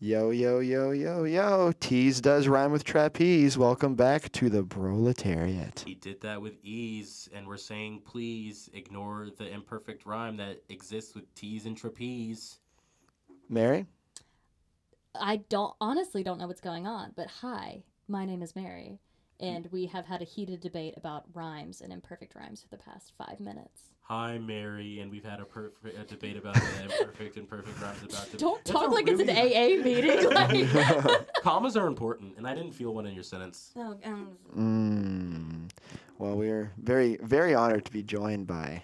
Yo, yo, yo, yo, yo. Tease does rhyme with trapeze. Welcome back to the proletariat. He did that with ease, and we're saying please ignore the imperfect rhyme that exists with tease and trapeze. Mary? I don't honestly don't know what's going on, but hi, my name is Mary, and we have had a heated debate about rhymes and imperfect rhymes for the past five minutes. Hi, Mary, and we've had a, perf- a debate about the imperfect and perfect rhymes about. The- Don't talk a like it's an AA meeting. Like, Commas are important, and I didn't feel one in your sentence. oh, um, Mm. Well, we're very, very honored to be joined by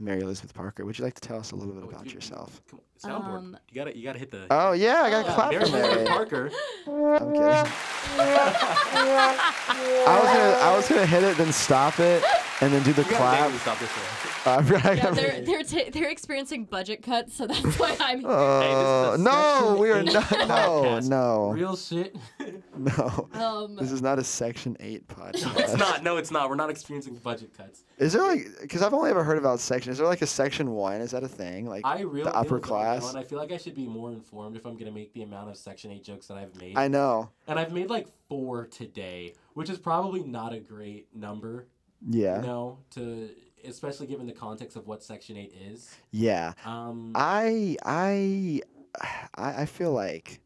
Mary Elizabeth Parker. Would you like to tell us a little bit Oh, about you- yourself? Come on, soundboard. Um, you gotta, you gotta hit the. Oh, yeah, I got to Oh. clap Mary for Elizabeth Mary. Parker. I'm kidding. I was gonna, I was gonna hit it, then stop it, and then do the You clap. stop this one. Right, yeah, I they're they're ta they're experiencing budget cuts, so that's why I'm. Uh, a no, we are not. No, podcast. no, Real shit. no. Um, This is not a Section 8 podcast. it's not. No, it's not. We're not experiencing budget cuts. Is there like, because I've only ever heard about Section. Is there like a Section 1? Is that a thing? Like, I really the upper don't class? and I feel like I should be more informed if I'm gonna make the amount of Section Eight jokes that I've made. I know. and I've made like four today, which is probably not a great number. Yeah. You know, to especially given the context of what Section Eight is. Yeah. Um, I, I, I I feel like.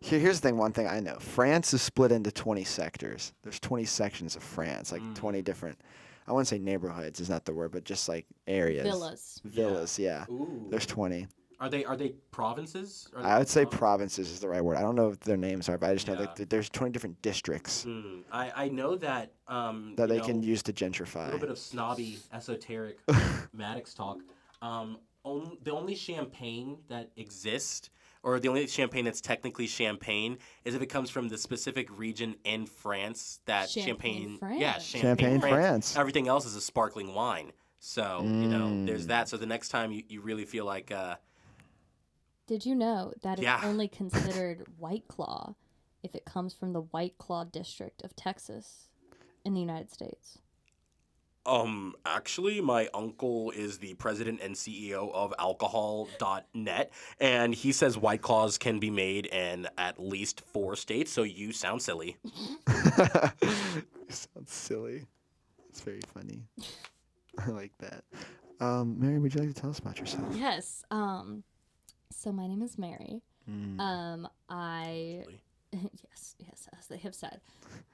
Here, here's the thing. One thing I know: France is split into 20 sectors. There's 20 sections of France, like Mm. 20 different. I wouldn't say neighborhoods is not the word, but just like areas. villas. Villas, yeah. ooh. There's 20. Are they are they provinces? Are I would say provinces? provinces is the right word. I don't know what their names are, but I just know Yeah. that there's 20 different districts Hmm. I I know that um that you they can use to gentrify. a little bit of snobby esoteric Maddox talk. Um, on, the only champagne that exists, or the only champagne that's technically champagne, is if it comes from the specific region in France that Champagne, champagne. Yeah, France. champagne, Champagne, France. France. Everything else is a sparkling wine. So you know, there's Mm. that. So the next time you, you really feel like uh, Did you know that it's Yeah. only considered White Claw if it comes from the White Claw district of Texas in the United States? Um, actually, my uncle is the president and CEO of alcohol.net, and he says White Claws can be made in at least four states, so you sound silly. Sounds silly. It's very funny. I like that. Um, Mary, would you like to tell us about yourself? Yes. Um, so my name is Mary. Mm. Um, I yes, yes, as they have said.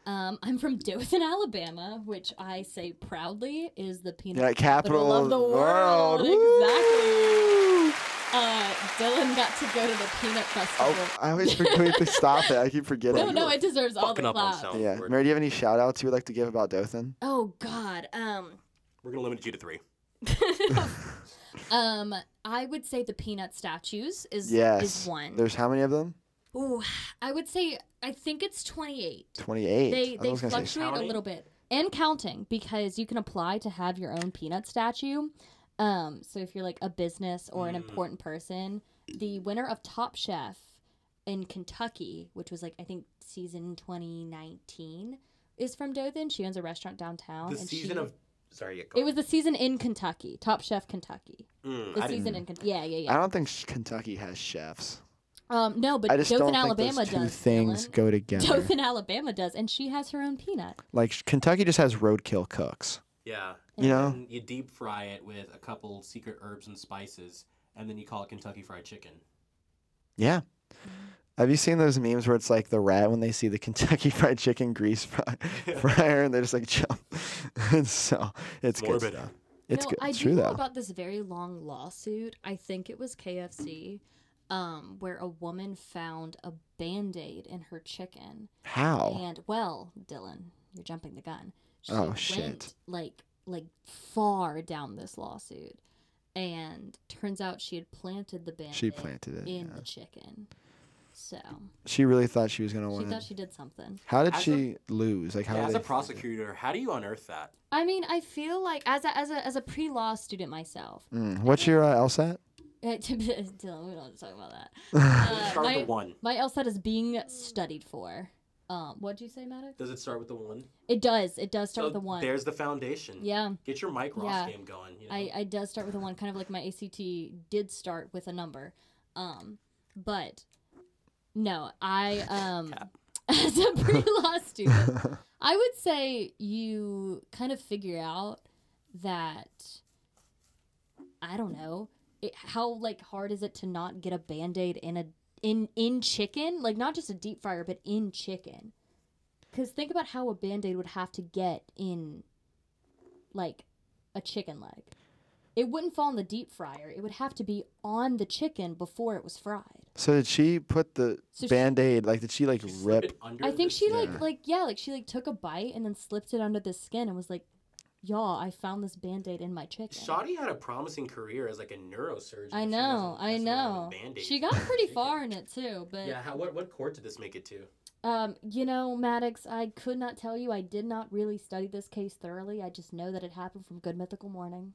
Um, I'm from Dothan, Alabama, which I say proudly is the peanut Yeah, capital of the world. Exactly. Uh, Dylan got to go to the peanut festival. Oh, I always forget to stop it. I keep forgetting. no, no, it deserves all the up on clap. sound. Yeah, Mary, do you have any shout outs you would like to give about Dothan? Oh God. Um. We're gonna limit you to three. um. I would say the peanut statues is Yes. is one. There's how many of them? Ooh, I would say I think it's twenty eight. 28. They they was gonna say fluctuate a little bit and counting because you can apply to have your own peanut statue. Um, so if you're like a business or an Mm. important person, the winner of Top Chef in Kentucky, which was like I think season 2019, is from Dothan. She owns a restaurant downtown. The and season she, of sorry, yeah, go it was the season in Kentucky, Top Chef Kentucky. Mm, The I season didn't, in Kentucky. Yeah, yeah, yeah. I don't think Kentucky has chefs. Um, no, but I just Dothan, don't think Alabama those two does. things Dylan. go together. Dothan, Alabama does, and she has her own peanut. Like Kentucky just has roadkill cooks. yeah. You know? And you deep fry it with a couple secret herbs and spices, and then you call it Kentucky Fried Chicken. Yeah. Have you seen those memes where it's like the rat when they see the Kentucky Fried Chicken grease fry- fryer and they just like jump? it's so it's good Morbid. stuff. It's no, good. I It's do true know though. about this very long lawsuit. I think it was KFC, um, where a woman found a band aid in her chicken. How? And well, Dylan, you're jumping the gun. She Oh, went, shit. Like like far down this lawsuit, and turns out she had planted the band She planted it. in yeah. the chicken. So She really thought she was gonna win. she thought she did something. How did As a- she lose? Like how? Yeah, as a prosecutor, how do you unearth that? I mean, I feel like as a as a as a pre law student myself. Mm. What's your uh, LSAT? Uh, Dylan, we don't to talk about that. Uh, Start with my, the one. my LSAT is being studied for. Um, what'd you say, Maddox? Does it start with the one? It does. It does start So with the one. There's the foundation. Yeah, Get your Mike Ross Yeah. game going. You know? I, I does start with a one. Kind of like my ACT did start with a number. Um, but No, I um as a pre-law student, I would say you kind of figure out that I don't know it, how like hard is it to not get a band-aid in a in in chicken? Like not just a deep fryer but in chicken. Because think about how a band-aid would have to get in like a chicken leg it wouldn't fall in the deep fryer it would have to be on the chicken before it was fried So did she put the So she- band-aid like did she like She rip it under I think the she skin. like like yeah, like she like took a bite and then slipped it under the skin and was like, "Y'all, I found this band-aid in my chicken." Shoddy had a promising career as like a neurosurgeon. I if she know, wasn't I messing around know. with Band-Aids She got her pretty chicken. far in it too, but Yeah, how, what what court did this make it to? um, you know, Maddox, I could not tell you. I did not really study this case thoroughly. I just know that it happened from Good Mythical Morning.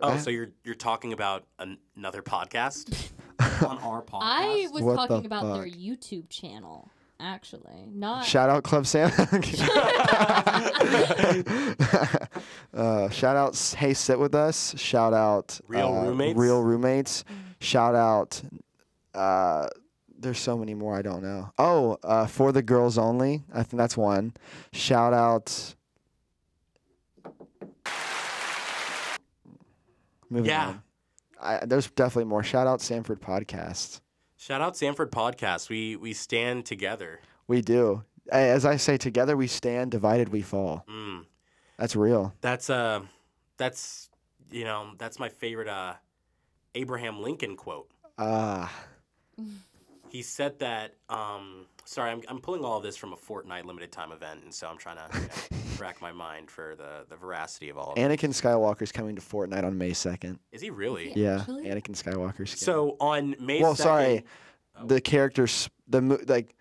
Oh, so you're you're talking about an- another podcast on our podcast? I was What talking the about their fuck? YouTube channel, actually, not. Shout out Club Sam. uh, shout out s- Hey Sit With Us. Shout out Real uh, Roommates? Real Roommates. Shout out uh, there's so many more I don't know. Oh, uh, For the Girls Only. I think that's one. Shout out Moving Yeah. on. I, there's definitely more. Shout out Sanford Podcast. Shout out Sanford Podcast. We we stand together. We do. As I say, together we stand, divided we fall. Mm. That's real. That's uh, that's you know that's my favorite uh, Abraham Lincoln quote. Ah. He said that. Um, sorry, I'm I'm pulling all of this from a Fortnite limited time event, and so I'm trying to you know, rack my mind for the the veracity of all of it. Anakin Skywalker's coming to Fortnite on May 2nd. Is he really? Yeah. Yeah, Actually? Anakin Skywalker's. skin. So on May. well, 2nd, sorry, Oh. the characters, the mo- like,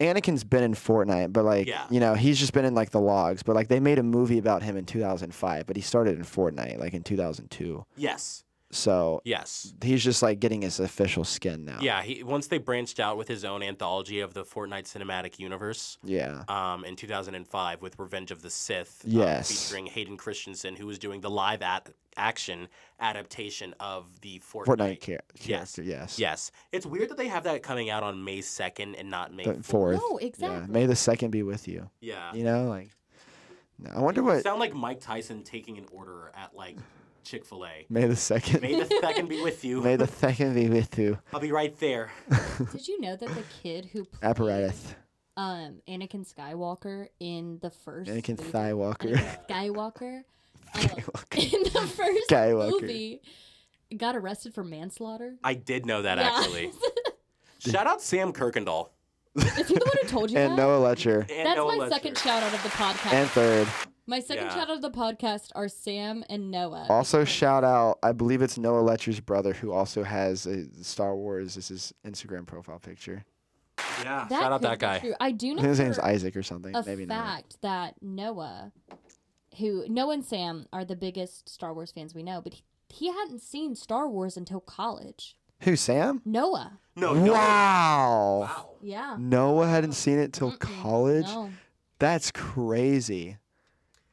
Anakin's been in Fortnite, but like, Yeah. you know, he's just been in like the logs. But like, they made a movie about him in 2005, but he started in Fortnite like in 2002. Yes. So Yes. he's just like getting his official skin now. Yeah. He once they branched out with his own anthology of the Fortnite cinematic universe. Yeah. um, in 2005 with Revenge of the Sith. um, Yes. featuring Hayden Christensen, who was doing the live at- action adaptation of the Fortnite. Fortnite char- Yes. character. Yes. Yes. It's weird that they have that coming out on May 2nd and not May The 4th. fourth. No, Yeah. exactly. May the second be with you. Yeah. You know, like. I wonder what Sound like Mike Tyson taking an order at like Chick fil A. May the second. May the 2nd be with you. May the second be with you. I'll be right there. Did you know that the kid who played Apparatus. um Anakin Skywalker in the first Anakin movie- Skywalker. Anakin Skywalker Skywalker. in the first Skywalker. movie got arrested for manslaughter. I did know that Yeah. actually. Shout out Sam Kirkendall. Is he the one who told you and that? Noah Letcher. And That's Noah my Lesher. second shout out of the podcast. And third. My second Yeah. shout out of the podcast are Sam and Noah. Also, shout out, I believe it's Noah Letcher's brother who also has a Star Wars. This is Instagram profile picture. Yeah. That Shout out could that be guy. true. I do know His name's for Isaac or something. a Maybe not. fact that Noah, who Noah and Sam are the biggest Star Wars fans we know, but he, he hadn't seen Star Wars until college. Who, Sam? Noah, No, no. wow. Wow. yeah. Noah hadn't seen it till Mm-mm, college? No. That's crazy.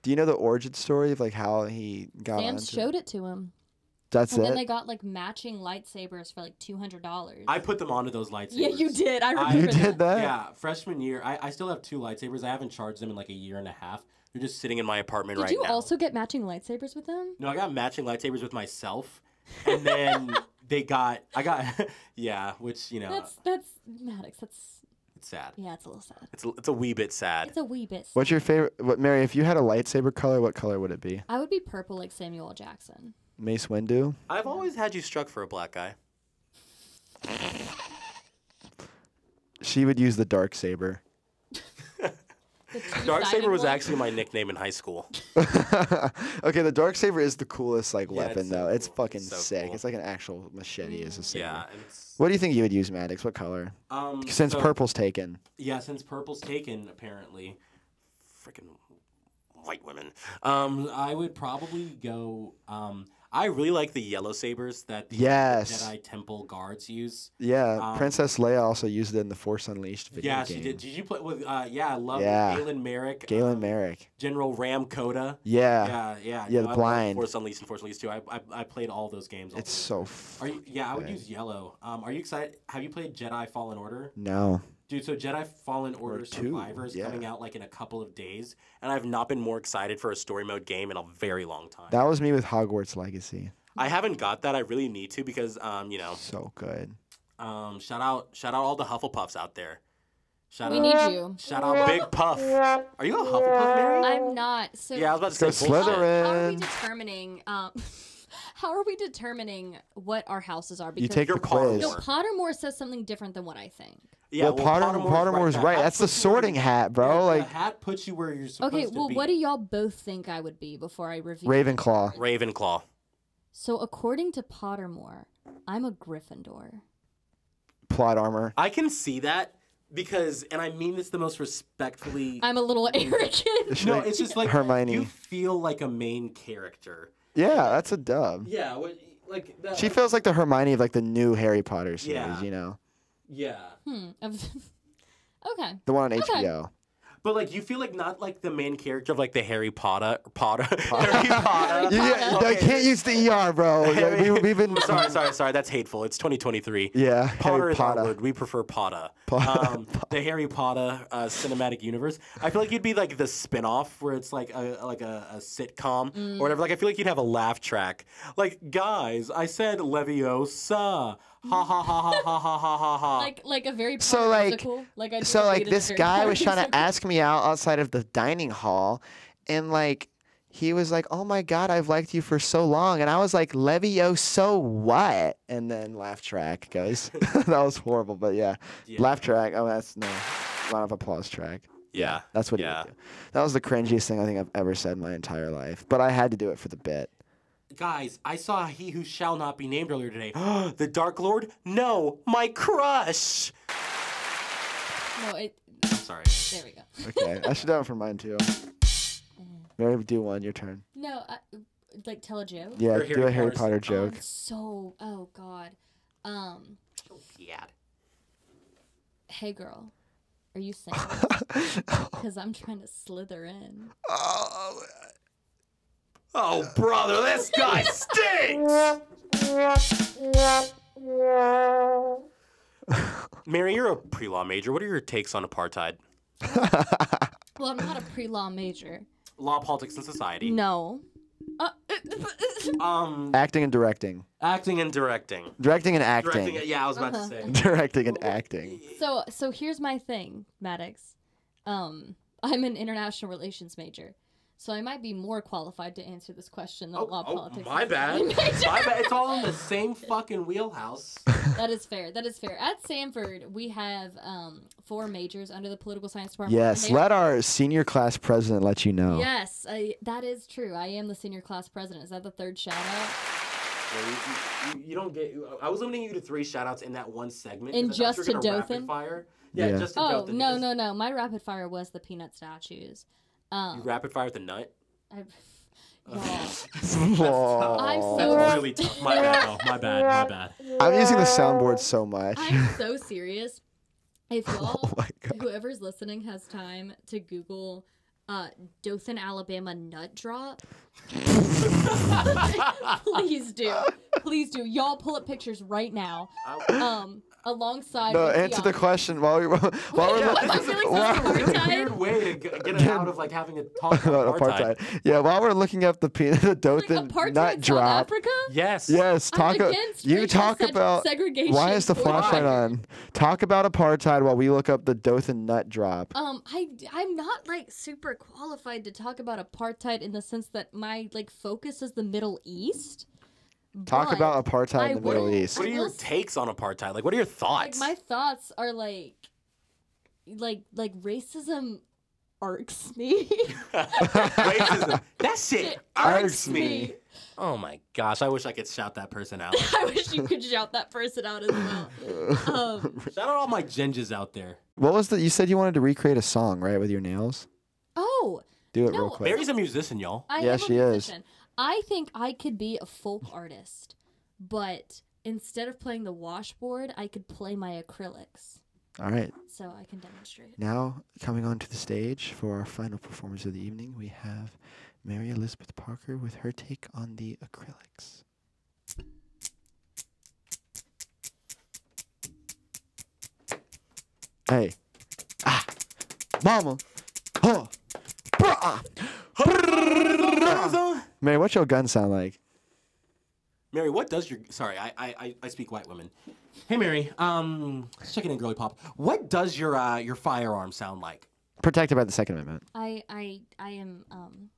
Do you know the origin story of like how he got Sam onto showed it to him, That's and it. then they got like matching lightsabers for like two hundred dollars. I put them onto those lightsabers. Yeah, you did. I I- remember. you that. did that? Yeah, freshman year, I, I still have two lightsabers. I haven't charged them in like a year and a half. They're just sitting in my apartment Did right now. Did you also get matching lightsabers with them? No, I got matching lightsabers with myself, and then they got I got yeah, which you know That's that's Maddox. That's it's sad. yeah, it's a little sad. It's a, it's a wee bit sad. It's a wee bit. sad. What's your favorite? What Mary? If you had a lightsaber color, what color would it be? I would be purple like Samuel L. Jackson. Mace Windu. I've always had you struck for a black guy. She would use the dark saber. Dark saber was one. actually my nickname in high school. okay, the dark saber is the coolest like Yeah, it's weapon so though. It's cool. fucking It's so sick. cool. It's like an actual machete as a saber. Yeah, What do you think you would use, Maddox? What color? um, Since so- purple's taken. Yeah, since purple's taken, apparently, freaking white women. Um, I would probably go. Um, I really like the yellow sabers that the Yes. Jedi Temple guards use. Yeah, Um, Princess Leia also used it in the Force Unleashed video yeah, game. she did. Did you play with? Uh, yeah, I love Yeah. Galen Marek. Galen um, Marek. General Rahm Kota. Yeah, Yeah, yeah, Yeah, no, the I blind. Force Unleashed and Force Unleashed too. I, I, I played all those games. all it's so. Are you? Yeah, I would good. use yellow. Um, are you excited? Have you played Jedi Fallen Order, No. Dude? So Jedi Fallen Order two, Survivor is yeah. coming out like in a couple of days, and I've not been more excited for a story mode game in a very long time. That was me with Hogwarts Legacy. I haven't got that. I really need to because, um, you know, So good. um, shout out, shout out all the Hufflepuffs out there. Shout We out, need you. shout out Big Puff. Are you a Hufflepuff, Mary? I'm not. So yeah, I was about to say bullshit. Slytherin. how are we determining? Um, how are we determining what our houses are? Because You take You're the quiz. No, Pottermore. Pottermore says something different than what I think. Yeah, well, Potter, Pottermore's Pottermore's The right. hat That's the puts you where sorting you- hat, bro. Yeah, like the hat puts you where you're supposed Okay, to well, be. what do y'all both think I would be before I reveal? Ravenclaw. Ravenclaw. So according to Pottermore, I'm a Gryffindor. Plot armor. I can see that because, and I mean this the most respectfully. I'm a little arrogant. no, it's just like Hermione. You feel like a main character. Yeah, that's a dub. Yeah, what, like that, She feels like the Hermione of like the new Harry Potter series. Yeah. You know, Yeah, Hmm. okay. the one on Okay. HBO. but like you feel like not like the main character of like the Harry Potter Potter Harry Potter. You, yeah, I can't use the ER, bro. Like, Harry- we, we've been. sorry, sorry, sorry. That's hateful. It's 2023. Yeah, Potter Harry is our Potter. We prefer Potter. Potter. Um, the Harry Potter uh, cinematic universe. I feel like you'd be like the spin-off where it's like a like a, a sitcom Mm. or whatever. Like I feel like you'd have a laugh track. Like guys, I said Leviosa. Ha ha ha ha ha ha ha ha ha. Like like a very So, Potter like- Like I So like this guy was trying to ask me out outside of the dining hall, and like he was like, "Oh my god, I've liked you for so long," and I was like, "Levio, so what?" And then laugh track goes. that was horrible, but yeah, Yeah. laugh track. Oh, that's no round of applause track. yeah. That's what Yeah. he would do. That was the cringiest thing I think I've ever said in my entire life, but I had to do it for the bit. Guys, I saw He Who Shall Not Be Named earlier today. the Dark Lord? No, my crush. No, it. Sorry. There we go. Okay, I should do it for mine too. Mary, do one. Your turn. No, I, like tell a joke. Yeah, Your do Harry a Harry Potter Potter joke. Um, so, oh god. Um, Yeah. hey girl, are you single? Because I'm trying to slither in. Oh, Oh, brother, this guy stinks. Mary, you're a pre-law major. What are your takes on apartheid? Well, I'm not a pre-law major. Law, politics, and society. No. Uh, Um, acting and directing. acting and directing. Directing and acting. Directing. Yeah, I was about Uh-huh. to say. Directing and acting. so, so here's my thing, Maddox. Um, I'm an international relations major, so I might be more qualified to answer this question than Oh, law, oh, politics. my bad. my bad. It's all in the same fucking wheelhouse. That is fair. That is fair. At Sanford, we have um, four majors under the political science department. Yes, and they are- let our senior class president let you know. Yes, I, that is true. I am the senior class president. Is that the third shout out? Yeah, you, you- you don't get. I was limiting you to three shoutouts in that one segment. In 'cause I thought just you to gonna rapid Dothan? Fire. Yeah, Yeah. just to Oh Dothan, no no no! My rapid fire was the peanut statues. You Um, rapid fire with the nut. I, y'all, Whoa. I'm so- That's really tough. My bad. Oh, my bad. My bad. I'm using the soundboard so much. I'm so serious. If y'all, oh whoever's listening, has time to Google uh, Dothan, Alabama nut drop, please do. Please do. Y'all pull up pictures right now. Um, alongside. No, answer the Gianna. question while we while we're Yeah, look- am I feeling so while- sorry? It's a Apartheid? weird way to g- get it out of like having a talk about about apartheid. apartheid. Yeah, while we're looking up the peanut the Dothan apartheid nut South drop. Africa? Yes. Yes, I'm talk. a- against you racial talk seg- about segregation. why is the for flashlight on? Talk about apartheid while we look up the Dothan nut drop. Um, I I'm not like super qualified to talk about apartheid in the sense that my like focus is the Middle East. Talk but, about apartheid I in the Middle East. What are your Will takes on apartheid? Like, what are your Like thoughts? my thoughts are like, like like racism irks me. Racism. That shit It irks irks me. me. Oh my gosh, I wish I could shout that person out. I wish you could shout that person out as well. Um, shout out all my ginges out there. What was the? You said you wanted to recreate a song, right, with your nails? Do it No, real quick. Mary's a musician, y'all. I Yeah, am a she is. musician. I think I could be a folk artist, but instead of playing the washboard, I could play my acrylics. All right. So I can demonstrate. Now, coming onto the stage for our final performance of the evening, we have Mary Elizabeth Parker with her take on the acrylics. Hey. Ah. Mama. Huh. Brah. Mary, what's your gun sound like? Mary, what does your sorry, I, I I- I speak white women. Hey Mary, um let's check it in, girly pop. What does your uh your firearm sound like? Protected by the Second Amendment. I I I am um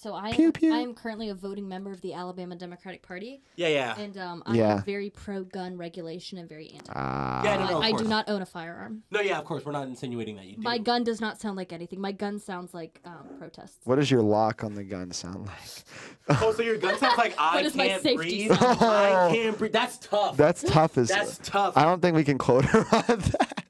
so I Pew, am, pew. I am currently a voting member of the Alabama Democratic Party Yeah, yeah. and um I Yeah. am very pro gun regulation and very anti. Ah. Yeah, no, no, of I do not own a firearm. No, yeah, of course. We're not insinuating that you do. My gun does not sound like anything. My gun sounds like um, protests. What does your lock on the gun sound like? Oh, so your gun sounds like I does can't safety breathe. sound I can't breathe. That's tough. That's tough as That's tough. I don't think we can quote her on that.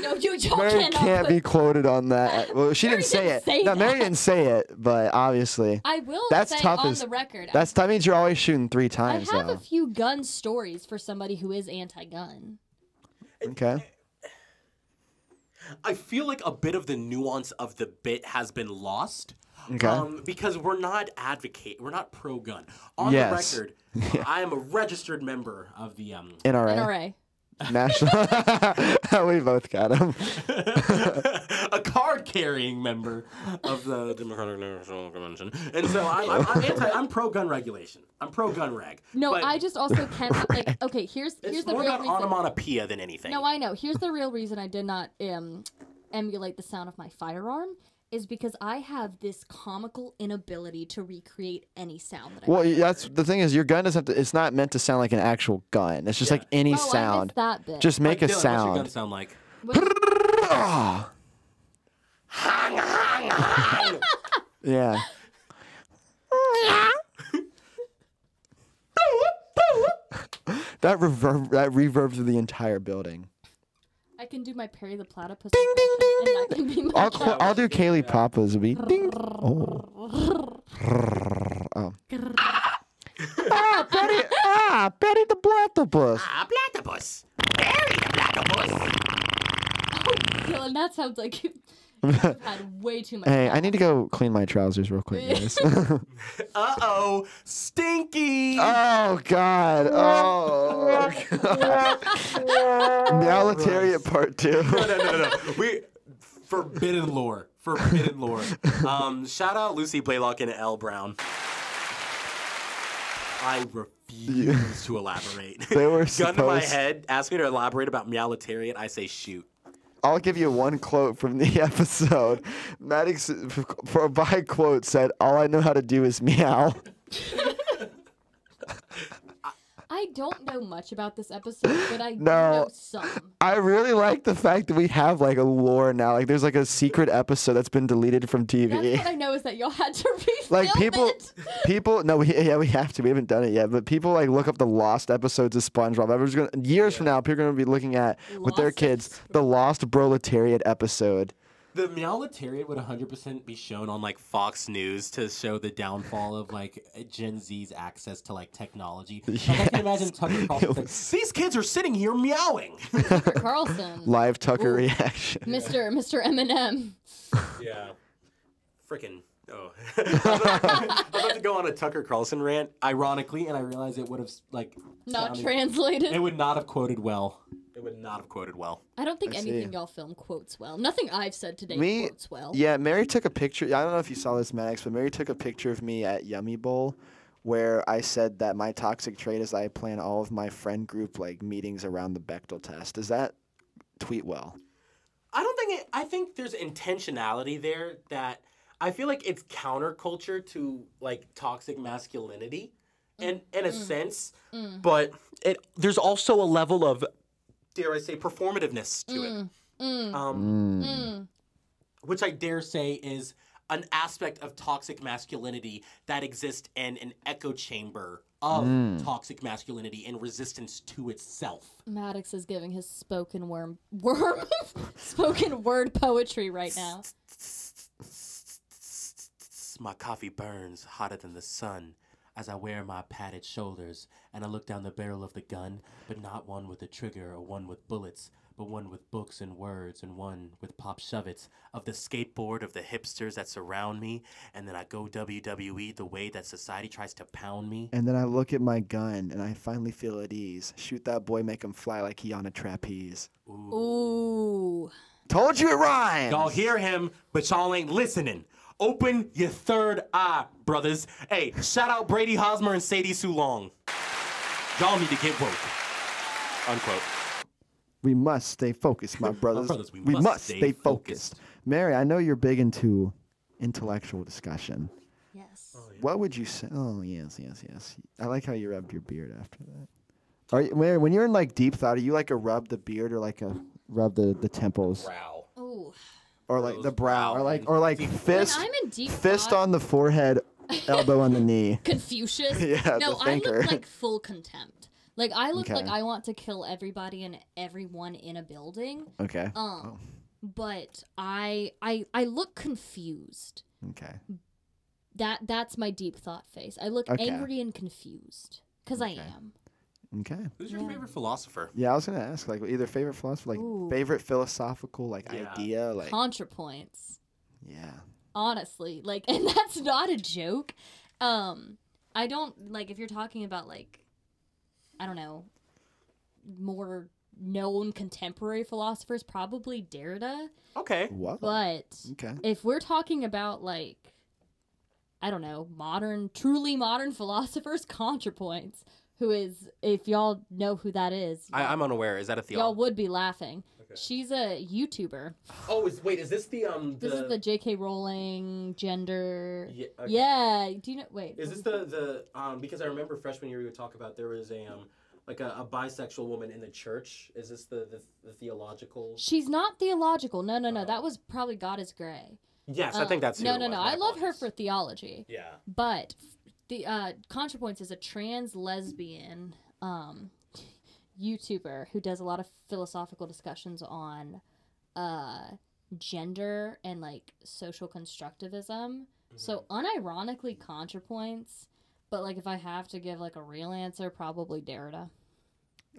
No, you y'all Mary cannot can't put- be quoted on that. Well, she Mary didn't say didn't it. say no, Mary that. didn't say it, but obviously. I will That's say tough on as- the record. That's that means you're always shooting three times. I times have though. a few gun stories for somebody who is anti-gun. okay. I feel like a bit of the nuance of the bit has been lost. Okay. Um, because we're not advocate, we're not pro-gun. On Yes. the record, I am a registered member of the um, NRA. NRA. National. we both got him. a card-carrying member of the Democratic National Convention, and so I'm, I'm, I'm anti, I'm pro-gun regulation. I'm pro-gun reg. No, but I just also cannot like. Okay, here's here's It's the more real about reason. onomatopoeia than anything. No, I know. Here's the real reason I did not um, emulate the sound of my firearm is because I have this comical inability to recreate any sound that I. Well, that's the thing is your gun doesn't have to. It's not meant to sound like an actual gun. It's just like any oh, I sound. missed that bit. Just make Like, a Dylan, What's your gun sound. sound like? Ah. yeah. that reverb that reverbs through the entire building. I can do my Perry the Platypus Ding ding ding ding. that can be my I'll qu- I'll do Kaylee Papa's beat. Ding. Oh. oh. ah, Betty! Ah, Betty the Platypus. Ah, platypus. Barry the platypus. Dylan, that sounds like you've had way too much. Hey, I need to go clean my trousers real quick, guys. Uh oh, stinky. oh God! Oh. Militariat part two. no, no, no, no. We forbidden lore. Forbidden lore. Um, shout out Lucy Blaylock and L Brown. I refuse to elaborate. They were Gun to my head. Ask me to elaborate about Meowletariat. I say shoot. I'll give you one quote from the episode. Maddox, for by quote, said, "All I know how to do is meow." I don't know much about this episode, but I No. know some. I really like the fact that we have like a lore now. Like, there's like a secret episode that's been deleted from That's TV. what I know is that y'all had to refilm like people, it. people. No, we, yeah, we have to. We haven't done it yet, but people like look up the lost episodes of SpongeBob. Everyone's gonna years from now, people are gonna be looking at with their Lost kids the Lost Proletariat episode. The Meowletariat would 100% be shown on like Fox News to show the downfall of like Gen Z's access to like technology. Like, I can imagine Tucker Carlson like, These kids are sitting here meowing. Carlson, Live Tucker Ooh. reaction. Mr. Mr. Eminem. Yeah. Freaking. Oh. I was about to go on a Tucker Carlson rant, ironically, and I realized it would have like Not sounded- translated. It would not have quoted well. It would not have quoted well. I don't think I anything see. y'all film quotes well. Nothing I've said today Me- quotes well. Yeah, Mary took a picture. I don't know if you saw this, Maddox, but Mary took a picture of me at Yummy Bowl where I said that my toxic trait is I plan all of my friend group like meetings around the Bechdel test. Does that tweet well? I don't think it. I think there's intentionality there that I feel like it's counterculture to like toxic masculinity, in in a mm. sense. Mm. But it there's also a level of, dare I say, performativeness to it, mm. Mm. um, mm. which I dare say is an aspect of toxic masculinity that exists in an echo chamber of toxic masculinity and resistance to itself. Maddox is giving his spoken worm worm spoken word poetry right now. my coffee burns hotter than the sun as I wear my padded shoulders, and I look down the barrel of the gun, but not one with a trigger or one with bullets, but one with books and words, and one with pop shove-its of the skateboard of the hipsters that surround me, and then I go WWE the way that society tries to pound me. And then I look at my gun and I finally feel at ease. Shoot that boy, make him fly like he on a trapeze. Ooh. Ooh. Told you it rhymes. Y'all hear him, but y'all ain't listening. Open your third eye, brothers. Hey, shout out Brady Hosmer and Sadie Sue Long. Y'all need to get woke. Unquote. We must stay focused, my brothers. brothers, we we must must stay stay focused. focused. Mary, I know you're big into intellectual discussion. Yes. Oh, what would you say? Oh, yes, yes, yes. I like how you rubbed your beard after that. Are you, Mary, when you're in like deep thought, are you like a rub the beard or like a rub the, the temples Wow. Ooh. Or like the brow or like or like fist I'm in deep fist thought- on the forehead, elbow on the knee. Confucius. Yeah, no, the I thinker. look like full contempt. Like I look like I want to kill everybody and everyone in a building. Okay. Um, but I I I look confused. Okay. That that's my deep thought face. I look Okay. angry and confused because I am. Okay. Who's your Yeah. favorite philosopher? Yeah, I was gonna ask like either favorite philosopher, like Ooh. favorite philosophical like Yeah. idea, like Contrapoints. yeah. honestly like and that's not a joke um i don't like if you're talking about like i don't know more known contemporary philosophers probably derrida Okay. What? but Okay. if we're talking about like i don't know modern truly modern philosophers contrapoints who is if y'all know who that is I, I'm unaware. Is that a theologian? y'all would be laughing she's a youtuber Oh, is wait, is this the um this is the jk rowling gender Yeah, okay. yeah do you know wait Is this the the um because I remember freshman year we would talk about there was a um like a, a bisexual woman in the church. Is this the the, the theological? She's not theological. No, no, no. Oh. That was probably God is Grey. Yes, I Um, think that's who no, it no, was. no. My I love her for theology, Yeah. but the uh, ContraPoints is a trans lesbian um, YouTuber who does a lot of philosophical discussions on uh, gender and like social constructivism. So unironically, ContraPoints. But like, if I have to give like a real answer, probably Derrida.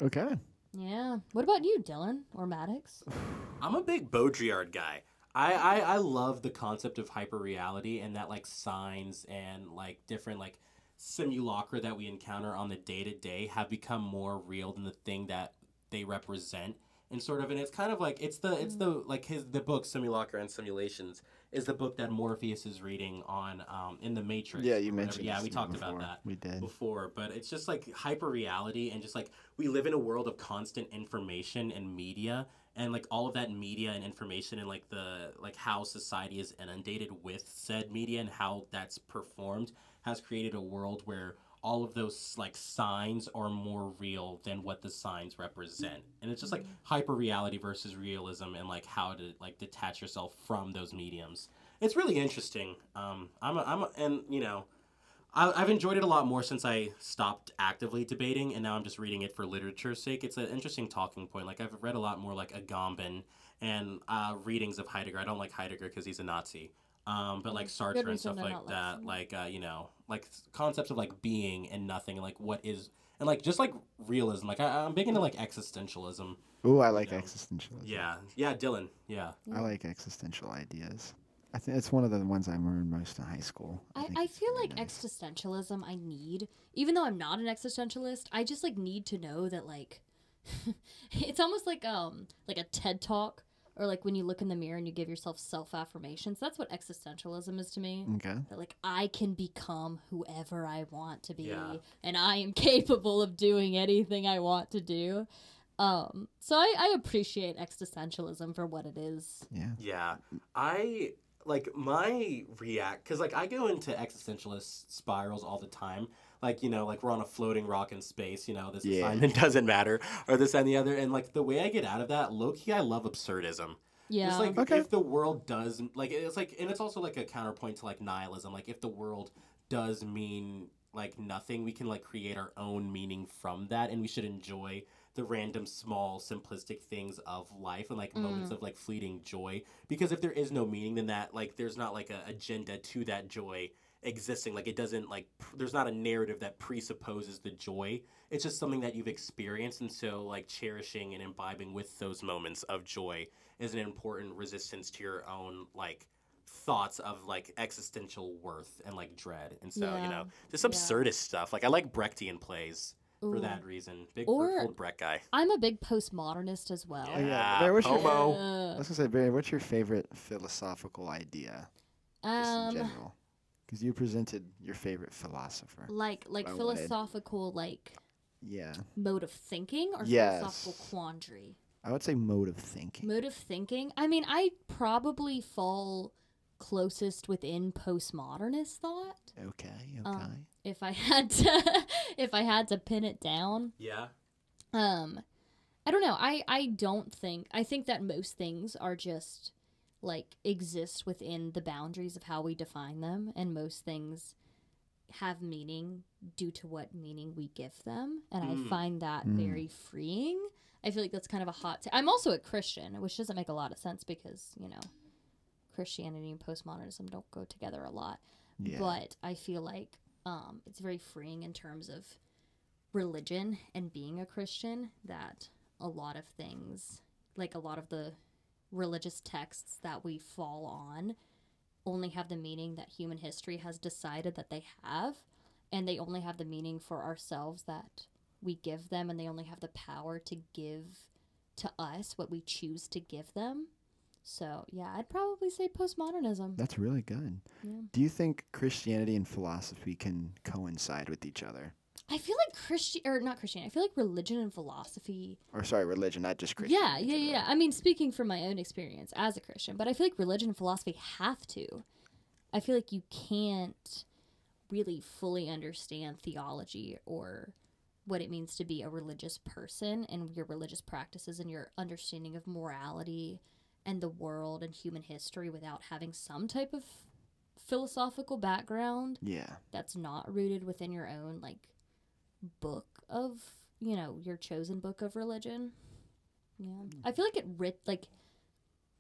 Okay. Yeah. What about you, Dylan or Maddox? I'm a big Baudrillard guy. I, I, I love the concept of hyperreality and that like signs and like different like simulacra that we encounter on the day to day have become more real than the thing that they represent and sort of and it's kind of like it's the it's the like his the book simulacra and simulations is the book that Morpheus is reading on um in the Matrix. Yeah, you mentioned. Yeah, we to me talked about that We did. before, but it's just like hyper reality and just like we live in a world of constant information and media and like all of that media and information and like the like how society is inundated with said media and how that's performed has created a world where all of those like signs are more real than what the signs represent. And it's just like hyper reality versus realism and like how to like detach yourself from those mediums. It's really interesting. Um i'm a, i'm a, and you know I, I've enjoyed it a lot more since I stopped actively debating, and now I'm just reading it for literature's sake. It's an interesting talking point. Like I've read a lot more like Agamben and uh, readings of Heidegger. I don't like Heidegger because he's a Nazi. Um, but like Sartre and stuff like that, him. like uh, you know, like concepts of like being and nothing, and like what is, and like just like realism. Like I, I'm big into like existentialism. Ooh, I like know. existentialism. Yeah, yeah, Dylan. Yeah, I like existential ideas. I think it's one of the ones I learned most in high school. I, think I feel like nice. existentialism I need, even though I'm not an existentialist, I just like need to know that like it's almost like um like a TED talk or like when you look in the mirror and you give yourself self affirmations. That's what existentialism is to me. Okay. That like I can become whoever I want to be Yeah. and I am capable of doing anything I want to do. Um so I, I appreciate existentialism for what it is. Yeah. Yeah, I like my react because like I go into existentialist spirals all the time. Like you know, like we're on a floating rock in space. You know, this Yeah. assignment doesn't matter, or this and the other. And like the way I get out of that, low key, I love absurdism. Yeah. Just like Okay. if the world does like it's like and it's also like a counterpoint to like nihilism. Like if the world does mean like nothing, we can like create our own meaning from that, and we should enjoy the random small simplistic things of life and like Mm. moments of like fleeting joy. Because if there is no meaning then that like there's not like a agenda to that joy existing. Like it doesn't like pr- there's not a narrative that presupposes the joy. It's just something that you've experienced. And so like cherishing and imbibing with those moments of joy is an important resistance to your own like thoughts of like existential worth and like dread. And so you Yeah. know just Yeah. absurdist stuff. Like i like brechtian plays for that reason big Or- old brecht guy I'm a big postmodernist as well. Oh, yeah. Yeah, Barry, what's your homo. I was gonna say, Barry, what's your favorite philosophical idea, just in um, general? Because you presented your favorite philosopher. like like I wanted. philosophical like Yeah, mode of thinking or Yes. philosophical quandary. I would say mode of thinking. Mode of thinking. I mean, I probably fall closest within postmodernist thought. Okay, okay. Um, If I had to, if I had to pin it down, yeah um, I don't know. I I don't think. I think that most things are just like exist within the boundaries of how we define them, and most things have meaning due to what meaning we give them, and Mm. I find that Mm. very freeing. I feel like that's kind of a hot. i I'm also a Christian, which doesn't make a lot of sense because you know, Christianity and postmodernism don't go together a lot. yeah. But I feel like um, it's very freeing in terms of religion and being a Christian that a lot of things, like a lot of the religious texts that we fall on, only have the meaning that human history has decided that they have. And they only have the meaning for ourselves that we give them, and they only have the power to give to us what we choose to give them. So, yeah, I'd probably say postmodernism. That's really good. Yeah. Do you think Christianity and philosophy can coincide with each other? I feel like Christian or not Christian. I feel like religion and philosophy. Or sorry, religion, not just Christian. Yeah, yeah, yeah. I mean, speaking from my own experience as a Christian, but I feel like religion and philosophy have to. I feel like you can't really fully understand theology or what it means to be a religious person and your religious practices and your understanding of morality and the world and human history without having some type of philosophical background Yeah. that's not rooted within your own like book of you know your chosen book of religion yeah i feel like it writ like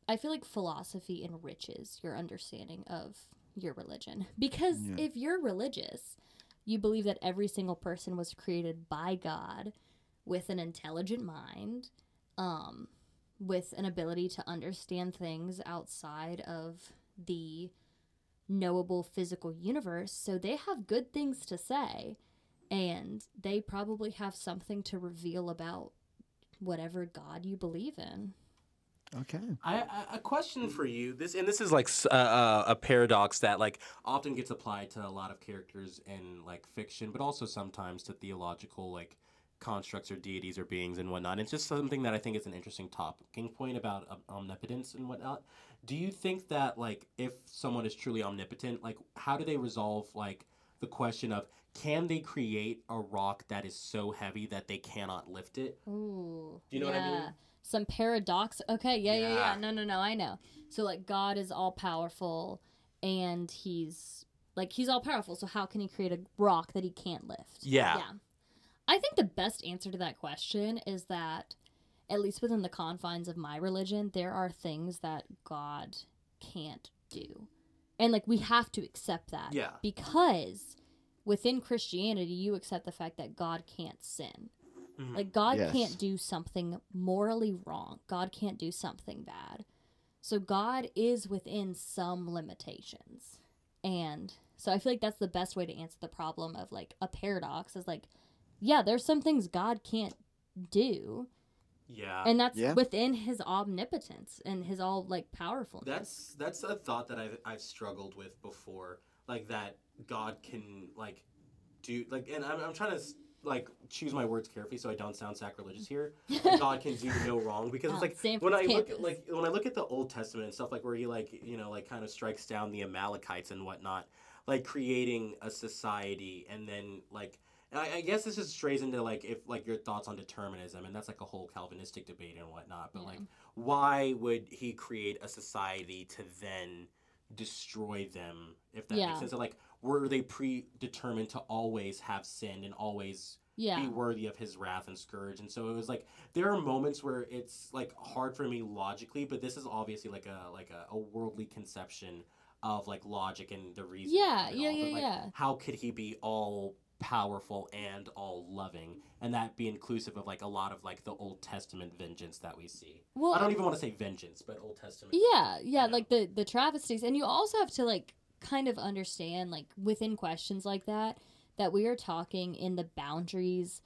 i feel like philosophy enriches your understanding of your religion because Yeah. if you're religious you believe that every single person was created by god with an intelligent mind um with an ability to understand things outside of the knowable physical universe, so they have good things to say, and they probably have something to reveal about whatever God you believe in. Okay. I, I a question for you. This and this is like s- uh, uh, a paradox that like often gets applied to a lot of characters in like fiction, but also sometimes to theological like constructs or deities or beings and whatnot. It's just something that I think is an interesting talking point about um, omnipotence and whatnot. Do you think that like if someone is truly omnipotent, like how do they resolve like the question of can they create a rock that is so heavy that they cannot lift it? Ooh. Do you know what I mean? yeah. Some paradox. Okay, yeah, yeah, yeah, Yeah. No, no, no, I know. So like God is all powerful and he's like he's all powerful, so how can he create a rock that he can't lift? Yeah. Yeah. I think the best answer to that question is that at least within the confines of my religion, there are things that God can't do. And like we have to accept that. Yeah. Because within Christianity, you accept the fact that God can't sin. Mhm. Like God Yes. can't do something morally wrong. God can't do something bad. So God is within some limitations. And so I feel like that's the best way to answer the problem of like a paradox is like yeah, there's some things God can't do, Yeah. and that's Yeah. within his omnipotence and his all like powerfulness. That's that's a thought that I've I've struggled with before, like that God can like do like, and I'm I'm trying to like choose my words carefully so I don't sound sacrilegious here. God can do no wrong because Oh, it's ah, like when I look at, like when I look at the Old Testament and stuff like where he like you know like kind of strikes down the Amalekites and whatnot, like creating a society and then like. And I, I guess this just strays into like if like your thoughts on determinism and that's like a whole Calvinistic debate and whatnot. But Yeah. like why would he create a society to then destroy them if that Yeah. makes sense So, like were they predetermined to always have sin and always Yeah. be worthy of his wrath and scourge. And so it was like there are moments where it's like hard for me logically, but this is obviously like a like a, a worldly conception of like logic and the reason. Yeah, yeah, all. Yeah, like, yeah. How could he be all powerful and all loving, and that be inclusive of like a lot of like the Old Testament vengeance that we see? Well, I don't even want to say vengeance, but Old Testament. Yeah, yeah, know? like the the travesties, and you also have to like kind of understand like within questions like that that we are talking in the boundaries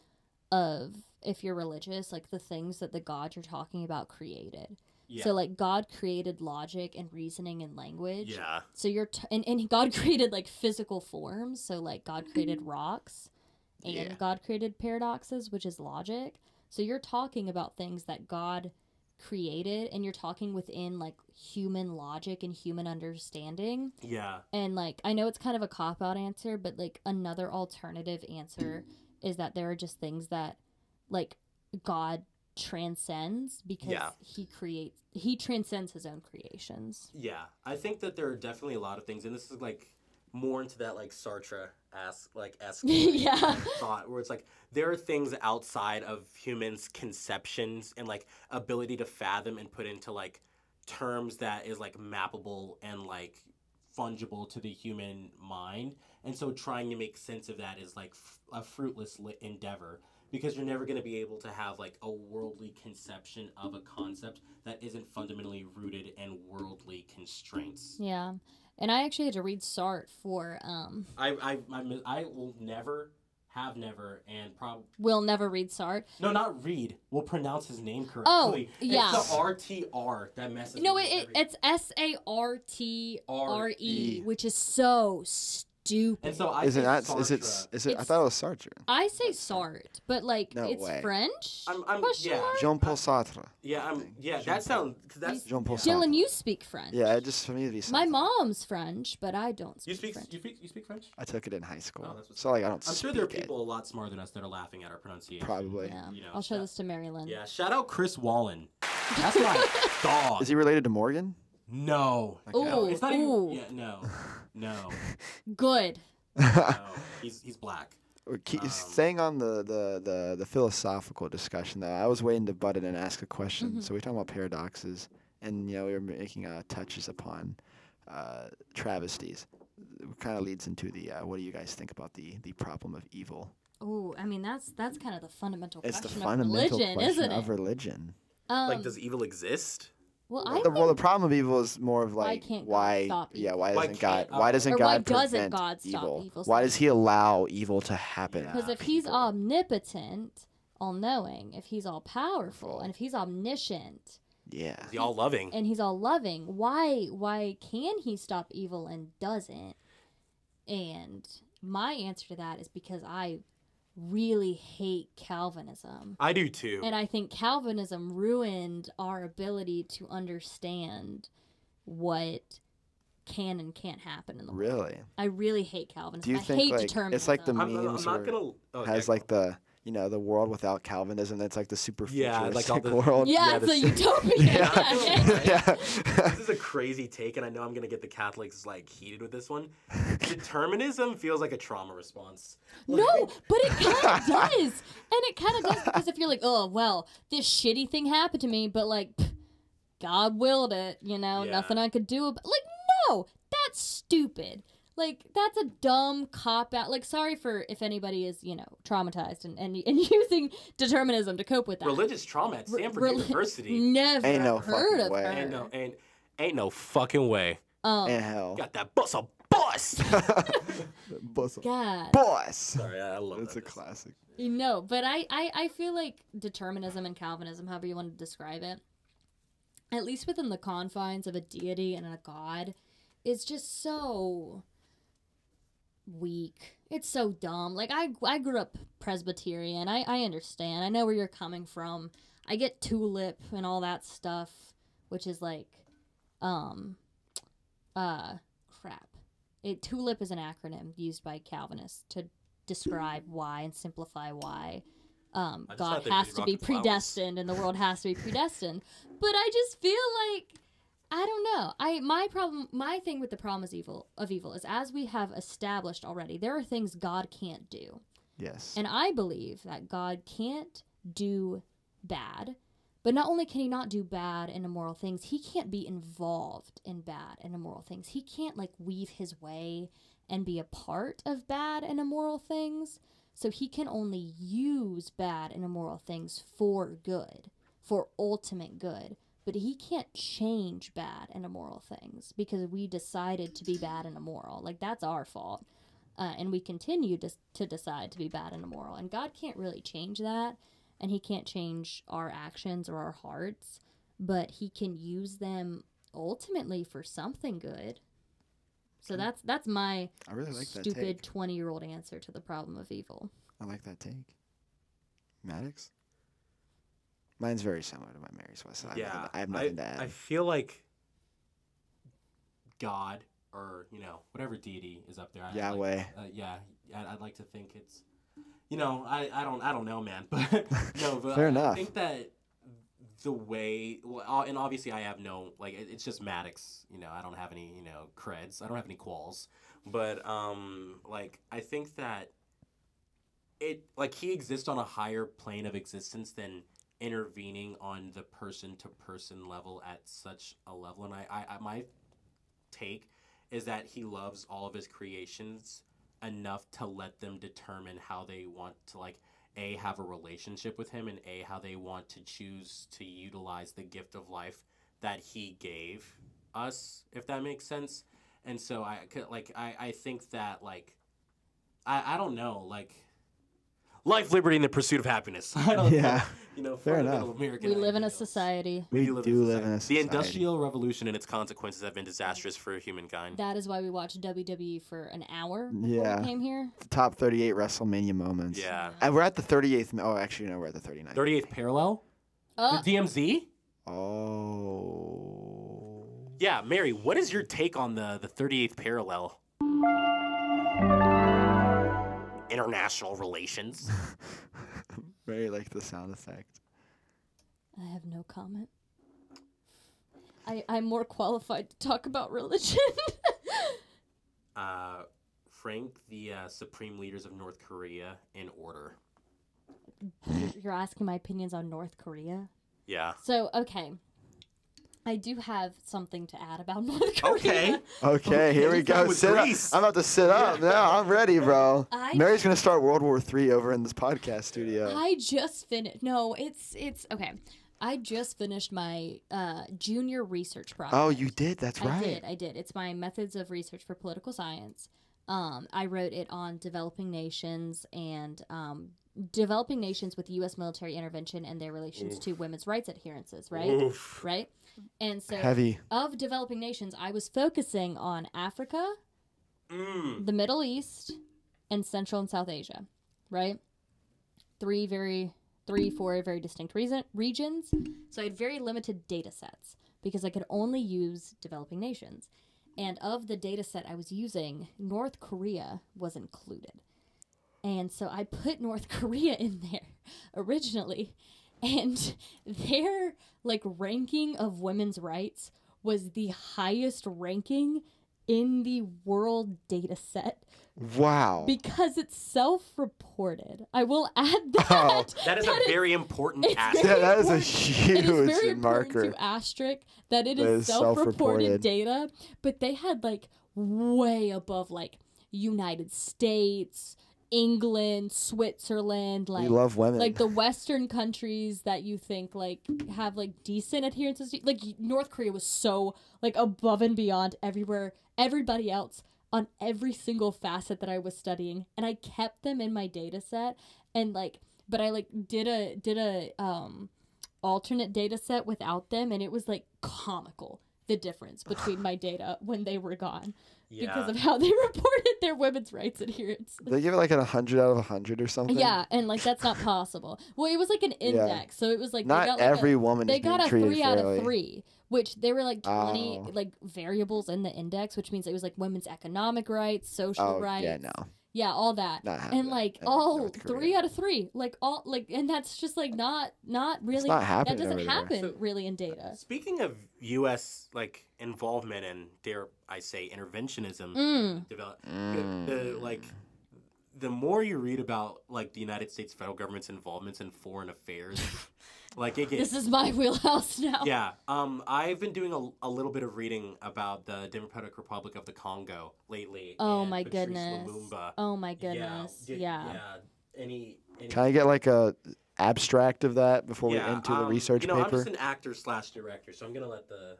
of if you're religious, like the things that the God you're talking about created. Yeah. So like God created logic and reasoning and language. yeah. So you're t- and and God created like physical forms. So like God created rocks, and Yeah. God created paradoxes, which is logic. So you're talking about things that God created, and you're talking within like human logic and human understanding. Yeah. And like I know it's kind of a cop out answer, but like another alternative answer is that there are just things that like God transcends because Yeah. he creates he transcends his own creations. Yeah, I think that there are definitely a lot of things, and this is like more into that like Sartre ask like esque Yeah. thought, where it's like there are things outside of humans' conceptions and like ability to fathom and put into like terms that is like mappable and like fungible to the human mind, and so trying to make sense of that is like f- a fruitless li- endeavor because you're never going to be able to have like a worldly conception of a concept that isn't fundamentally rooted in worldly constraints. Yeah. And I actually had to read Sartre for um I I I, I will never have never and probably will never read Sartre. no not read will pronounce his name correctly. Oh, yeah. It's the RTR that messes. No, it, it it's S A R T R E, which is so stupid. And so I is it not? Is it? Sartre- Is it? I thought it was Sartre. I say Sartre, but like No it's way. French? I'm- I'm- yeah. mark? Jean Paul Sartre. Yeah, I'm. Yeah, that sounds. Cause that's Jean Paul Dylan, you speak French. Yeah, it just for me to be. My mom's French, but I don't speak, You speak. French. You speak. You speak French. I took it in high school, Oh, that's what's so like I don't I'm speak sure there are it. people a lot smarter than us that are laughing at our pronunciation. Probably. Yeah. You know, I'll show shout- this to Marilyn. Yeah. Shout out Chris Wallen. That's my dog. Is he related to Morgan? No. Ooh, it's not ooh. even. Yeah. No. No. Good. No. He's he's black. Or keep, Um, staying on the, the, the, the philosophical discussion though, I was waiting to butt in and ask a question. Mhm. So we're talking about paradoxes, and you know we were making uh, touches upon uh, travesties. It kind of leads into the uh, what do you guys think about the the problem of evil? Ooh, I mean that's that's kind of the fundamental It's the question fundamental of religion, question isn't of religion. Um, like, does evil exist? Well, I the, well, the problem of evil is more of Why like can't God why, stop yeah, evil? why Why doesn't God, can't- why doesn't Or God why doesn't prevent God stop evil? evil? Why does He allow evil to happen? Yeah. Because if he's omnipotent, all knowing, if he's all powerful, and if he's omniscient, Yeah, Is he all loving? and he's all loving, why why can he stop evil and doesn't? And my answer to that is because I really hate Calvinism. I do too. And I think Calvinism ruined our ability to understand what can and can't happen in the world. really. I really hate Calvinism. Do you I think hate like determinism. it's like the I'm, I'm- I'm memes not gonna. Oh, has yeah, like the you know the world without Calvinism. That's like the super Yeah, like all the- world. yeah, yeah, it's the- a utopia. Yeah. Yeah. yeah. this is a crazy take, and I know I'm gonna get the Catholics like heated with this one. Determinism feels like a trauma response. No, but it kind of does. And it kind of does because if you're like, oh, well, this shitty thing happened to me, but like, pff, God willed it, you know, Yeah. nothing I could do about Like, no, that's stupid. Like, that's a dumb cop out. Like, sorry for if anybody is, you know, traumatized and, and, and using determinism to cope with that. Religious trauma at Re- Samford reli- University. Never Ain't no heard fucking of way. her. Ain't no, ain't, ain't no fucking way. um, and hell. Got that bus a bus. Boss. God. Boss. Sorry, I I love It's that. a classic. you No, but I, I, I feel like determinism and Calvinism, however you want to describe it, at least within the confines of a deity and a god, is just so weak. It's so dumb. Like I, I grew up Presbyterian. I, I understand. I know where you're coming from. I get tulip and all that stuff, which is like, um, uh, crap. It tulip is an acronym used by Calvinists to describe why and simplify why um, God has to be predestined and the world has to be predestined. But I just feel like I don't know. I my problem my thing with the problem is evil of evil is as we have established already, there are things God can't do. Yes. And I believe that God can't do bad, but not only can he not do bad and immoral things, he can't be involved in bad and immoral things. He can't like weave his way and be a part of bad and immoral things. So he can only use bad and immoral things for good, for ultimate good. But he can't change bad and immoral things because we decided to be bad and immoral. Like that's our fault uh, and we continue to, to decide to be bad and immoral. And God can't really change that, and He can't change our actions or our hearts, but He can use them ultimately for something good. So that's that's my I really like stupid twenty year old answer to the problem of evil. I like that take. Maddox? Mine's very similar to my Mary's West. I yeah, I have nothing to add. I feel like God or you know whatever deity is up there. I- like- Yahweh. uh, yeah, I'd, I'd like to think it's, you know, I, I don't I don't know, man, but no, but Fair I, enough. I think that the way, well, uh, and obviously I have no like it's just Maddox. You know, I don't have any you know creds. I don't have any quals, but um, like I think that it like he exists on a higher plane of existence than intervening on the person to person level at such a level. And I, I, I my take is that he loves all of his creations enough to let them determine how they want to like a have a relationship with him and a how they want to choose to utilize the gift of life that he gave us if that makes sense. And so i could- like i i think that like i i don't know like life liberty and the pursuit of happiness i don't know Yeah. you know Fair enough. American We live in a society. We do live do in live in a society. The. Industrial Revolution and its consequences have been disastrous for humankind. That is why we watched WWE for an hour before Yeah. we came here. The top 38 WrestleMania moments. Yeah. And we're at the 38th. Oh, actually, no, we're at the 39th. 38th parallel? Uh, The DMZ? Oh. Yeah, Mary, what is your take on the, the 38th parallel? International relations. Very like the sound effect. I have no comment. I, I'm more qualified to talk about religion. Uh, rank the uh, supreme leaders of North Korea in order. You're- You're asking my opinions on North Korea. Yeah. So, okay. I do have something to add about North Korea. Okay. Okay, here we go. with Sit up. Greece. I'm about to sit up. No, I'm ready, bro. I- Mary's gonna start World War Three over in this podcast studio. I just finished. No, it's it's okay. I just finished my uh, junior research project. oh, you did. That's I right. did. I did. It's my methods of research for political science. Um, I wrote it on developing nations and um, developing nations with U.S. military intervention and their relations to women's rights adherences. Right. Oof. Right. And so, Heavy. of developing nations, I was focusing on Africa, Mm. the Middle East, and Central and South Asia, right? Three very, three, four very distinct reason, regions. So I had very limited data sets because I could only use developing nations. And of the data set I was using, North Korea was included. And so I put North Korea in there originally. And their like ranking of women's rights was the highest ranking in the world data set Wow. because it's self-reported. I will add oh. that. Oh. That is a very important it's aspect. very Yeah, that is a important- It is huge very marker. to asterisk that it That is, is self-reported, self-reported. data, but they had like way above like United States, England, Switzerland, like we love women. like the Western countries that you think like have like decent adherences. Like North Korea was so like above and beyond everywhere, everybody else on every single facet that I was studying, and I kept them in my data set. And like, but I like did a did a um alternate data set without them, and it was like comical the difference between my data when they were gone because of how they reported their women's rights adherence. they give it like a hundred out of a hundred or something. Yeah, and like that's not possible. Well, it was like an index, so it was like they Not got, like, every a, woman they is being got a treated three out of three, which there were like twenty Oh. like variables in the index, which means it was like women's economic rights, social Oh rights, yeah, no. Yeah, all that, Not happening and like in all three out of three, like all like, and that's just like not not really not happening that doesn't happen So- really in data. Speaking of U.S. like involvement and dare I say interventionism, Mm. develop Mm. the, the like the more you read about like the United States federal government's involvements in foreign affairs, like it gets This is my wheelhouse now. yeah. Um, I've been doing a, a little bit of reading about the Democratic Republic of the Congo lately. Oh my Patrice goodness. Lumumba. Oh my goodness. did- Yeah. Any, any Can I get like a abstract of that before we yeah, enter the um, research you know, I'm just an actor slash director, so I'm gonna let the,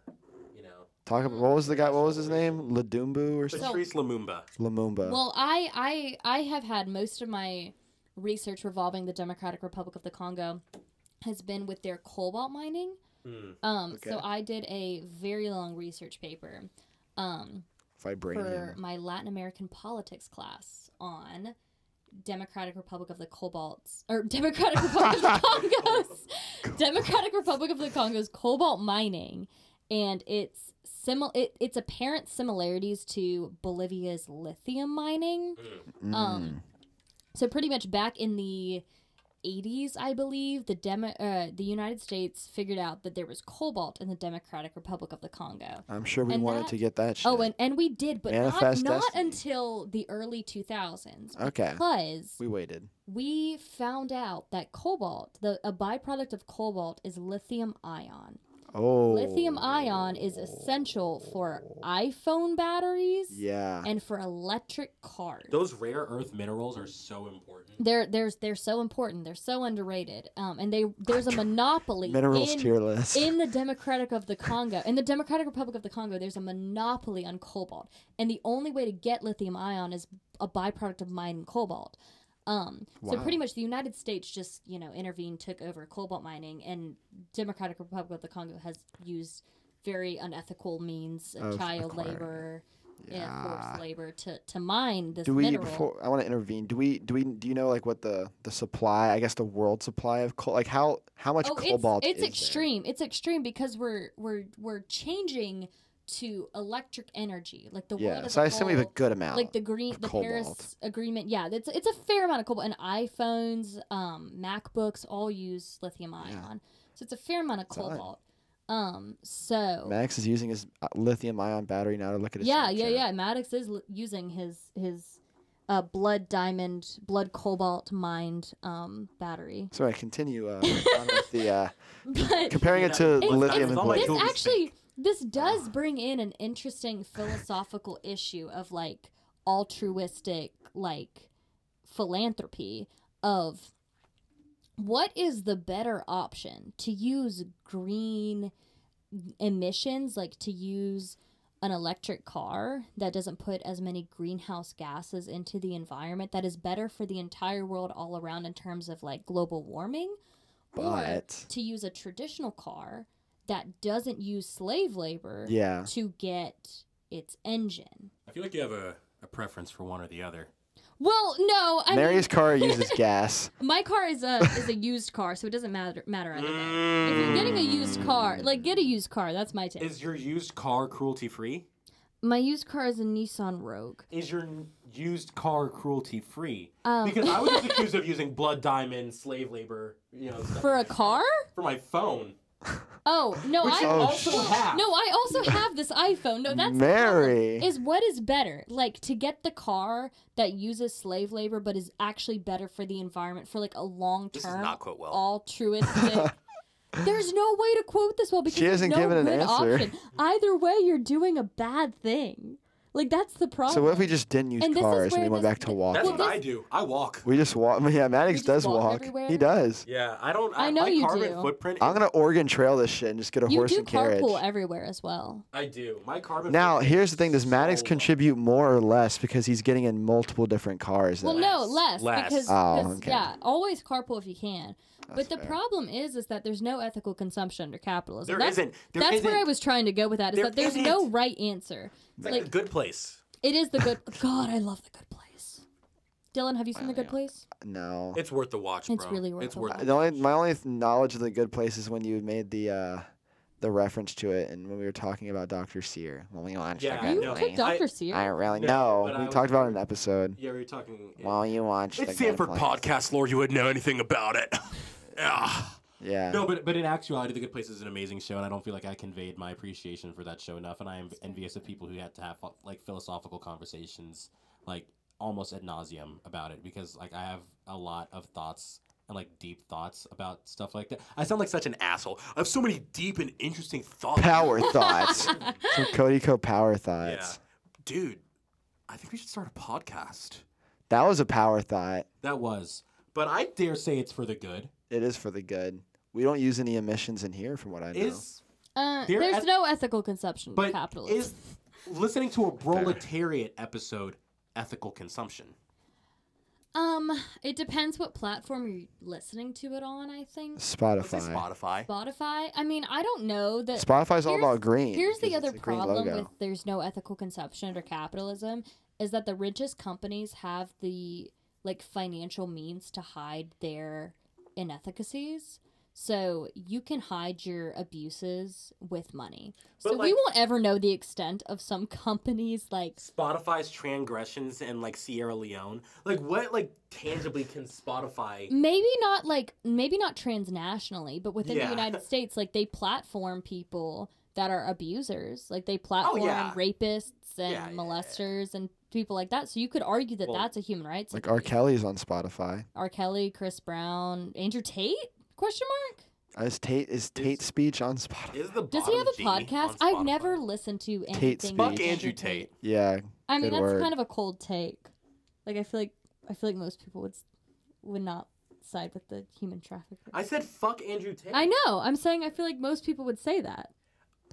you know, Talk about what was the guy? What was his name? Ladumbu or something? Patrice Lumumba. Lumumba. Well, I I I have had most of my research revolving the Democratic Republic of the Congo has been with their cobalt mining. Hmm. Um, so I did a very long research paper um, for my Latin American politics class on Democratic Republic of the Cobalts or Democratic Republic of the Congos, Democratic Republic of the Congo's cobalt mining, and its similar. it, its apparent similarities to Bolivia's lithium mining. Mm. Um, so pretty much back in the 80s, I believe, the demo, uh, the United States figured out that there was cobalt in the Democratic Republic of the Congo. I'm sure we and wanted that- to get that shit. Oh, and, and we did, but not, Manifest not Destiny. until the early 2000s. Okay. Because we waited. we found out that cobalt, the a byproduct of cobalt, is lithium ion. Oh. Lithium ion is essential for iPhone batteries Yeah. and for electric cars. Those rare earth minerals are so important. They're there's they're so important. They're so underrated. Um, and they there's a monopoly Minerals in, tier list. in the Democratic of the Congo. In the Democratic Republic of the Congo, there's a monopoly on cobalt, and the only way to get lithium ion is a byproduct of mining cobalt. Um, so pretty much the United States just you know intervened, took over cobalt mining, and Democratic Republic of the Congo has used very unethical means of Of child acquiring. labor and Yeah. forced labor to to mine this do we mineral. before I want to intervene? Do we do we do you know like what the the supply? I guess the world supply of coal. Like how how much oh, cobalt it's, it's is there? extreme. It's extreme because we're we're we're changing to electric energy. Like the world Yeah. So I assume we have a good amount. like the green the cobalt. Paris agreement. Yeah, it's it's a fair amount of cobalt. And iPhones, um, MacBooks all use lithium ion, so it's a fair amount of It's cobalt. Um, so Max is using his uh, lithium ion battery now to look at his. yeah, yeah, yeah. Maddox is l- using his his uh, blood diamond, blood cobalt mined um battery. So I continue uh, on with the uh, But comparing it to It's- lithium it's- and all my this palladium. Google actually. This does bring in an interesting philosophical issue of like altruistic like philanthropy of what is the better option? To use green emissions like to use an electric car that doesn't put as many greenhouse gases into the environment that is better for the entire world all around in terms of like global warming? Or But to use a traditional car that doesn't use slave labor yeah, to get its engine. I feel like you have a, a preference for one or the other. Well, no, I Mary's mean, car uses gas. my car is a is a used car, so it doesn't matter matter either way. If you're getting a used car, like get a used car. That's my take. Is your used car cruelty free? my used car is a Nissan Rogue. Is your used car cruelty free? Um, Because I was just accused of using blood diamond, slave labor, you know, stuff for a car? for my phone. Oh no, Which I Oh, also shit. have. no, I also have this iPhone. No, that's the. Mary. is what is better like to get the car that uses slave labor but is actually better for the environment for like a long term not quote well. altruistic there's no way to quote this well because She there's hasn't no given an good answer. option either way you're doing a bad thing like that's the problem So what if we just didn't use And this is cars and where we went this- back to th- walking? That's Well, what I do. I walk. We just walk. Yeah, Maddox just does walk walk. everywhere? He does. Yeah, I don't. I know my you carbon do. footprint. I'm is- gonna Oregon Trail this shit and just get a you horse do and carriage. carpool everywhere as well I do. My carbon. Now, footprint here's the thing: Does Maddox so low. contribute more or less because he's getting in multiple different cars? well then? no Less. less, Less. because Oh, 'cause, okay. yeah always carpool if you can That's but the fair. problem is is that there's no ethical consumption under capitalism There that's, isn't. There that's where I was trying to go with that. Is There that there's no isn't. right answer. It's like, Like a good place. it is the good. God, I love the Good Place. Dylan, have you seen the Good Place? no. It's worth the watch, It's really worth It's the worth watch. the The only my only knowledge of the good place is when you made the uh, the reference to it, and when we were talking about Doctor Sear. When we watched Yeah, the You know. took. Doctor I- Sear. I don't really No, know. but I We was- talked about it in an episode. Yeah, we were talking. yeah. While you watch the It's good Sanford. Podcast Lord. You wouldn't know anything about it. yeah. Yeah. No, but but in actuality, The Good Place is an amazing show, and I don't feel like I conveyed my appreciation for that show enough. And I am envious of people who had to have like philosophical conversations, like almost ad nauseum about it because like I have a lot of thoughts and like deep thoughts about stuff like that. I sound like such an asshole. I have so many deep and interesting thoughts. Power thoughts. Some Cody Ko power Yeah. thoughts. Dude, I think we should start a podcast. That was a power thought. That was. But I dare say it's for the good. It is for the good. We don't use any emissions in here, from what I know. Is Uh, There there's eth- no ethical consumption but of capitalism. is listening to a proletariat episode ethical consumption? Um, it depends what platform you're listening to it on. I think Let's Spotify. Spotify. Spotify. I mean, I don't know that. Spotify's all about green. Here's the other it's a green problem with there's no ethical consumption under capitalism is that the richest companies have the like financial means to hide their inefficacies. So you can hide your abuses with money. But, so we won't ever know the extent of some companies like Spotify's transgressions in like Sierra Leone. Like what like tangibly can Spotify maybe not like maybe not transnationally, but within Yeah. the United States, like they platform people that are abusers. Like they oh, platform Oh, yeah. rapists and Yeah, yeah, yeah. molesters and people like that. So you could argue that Well, that's a human rights. like R. Kelly's on Spotify. R. Kelly, Chris Brown, Andrew Tate? Question mark? Is Tate is Tate's speech on Spotify? is the Does he have a genie podcast? on I've never listened to anything. Tate with Fuck speech. Andrew Tate. Yeah, I mean, Good that's word. kind of a cold take. Like I feel like I feel like most people would s- would not side with the human trafficker. I said fuck Andrew Tate. I know. I'm saying I feel like most people would say that.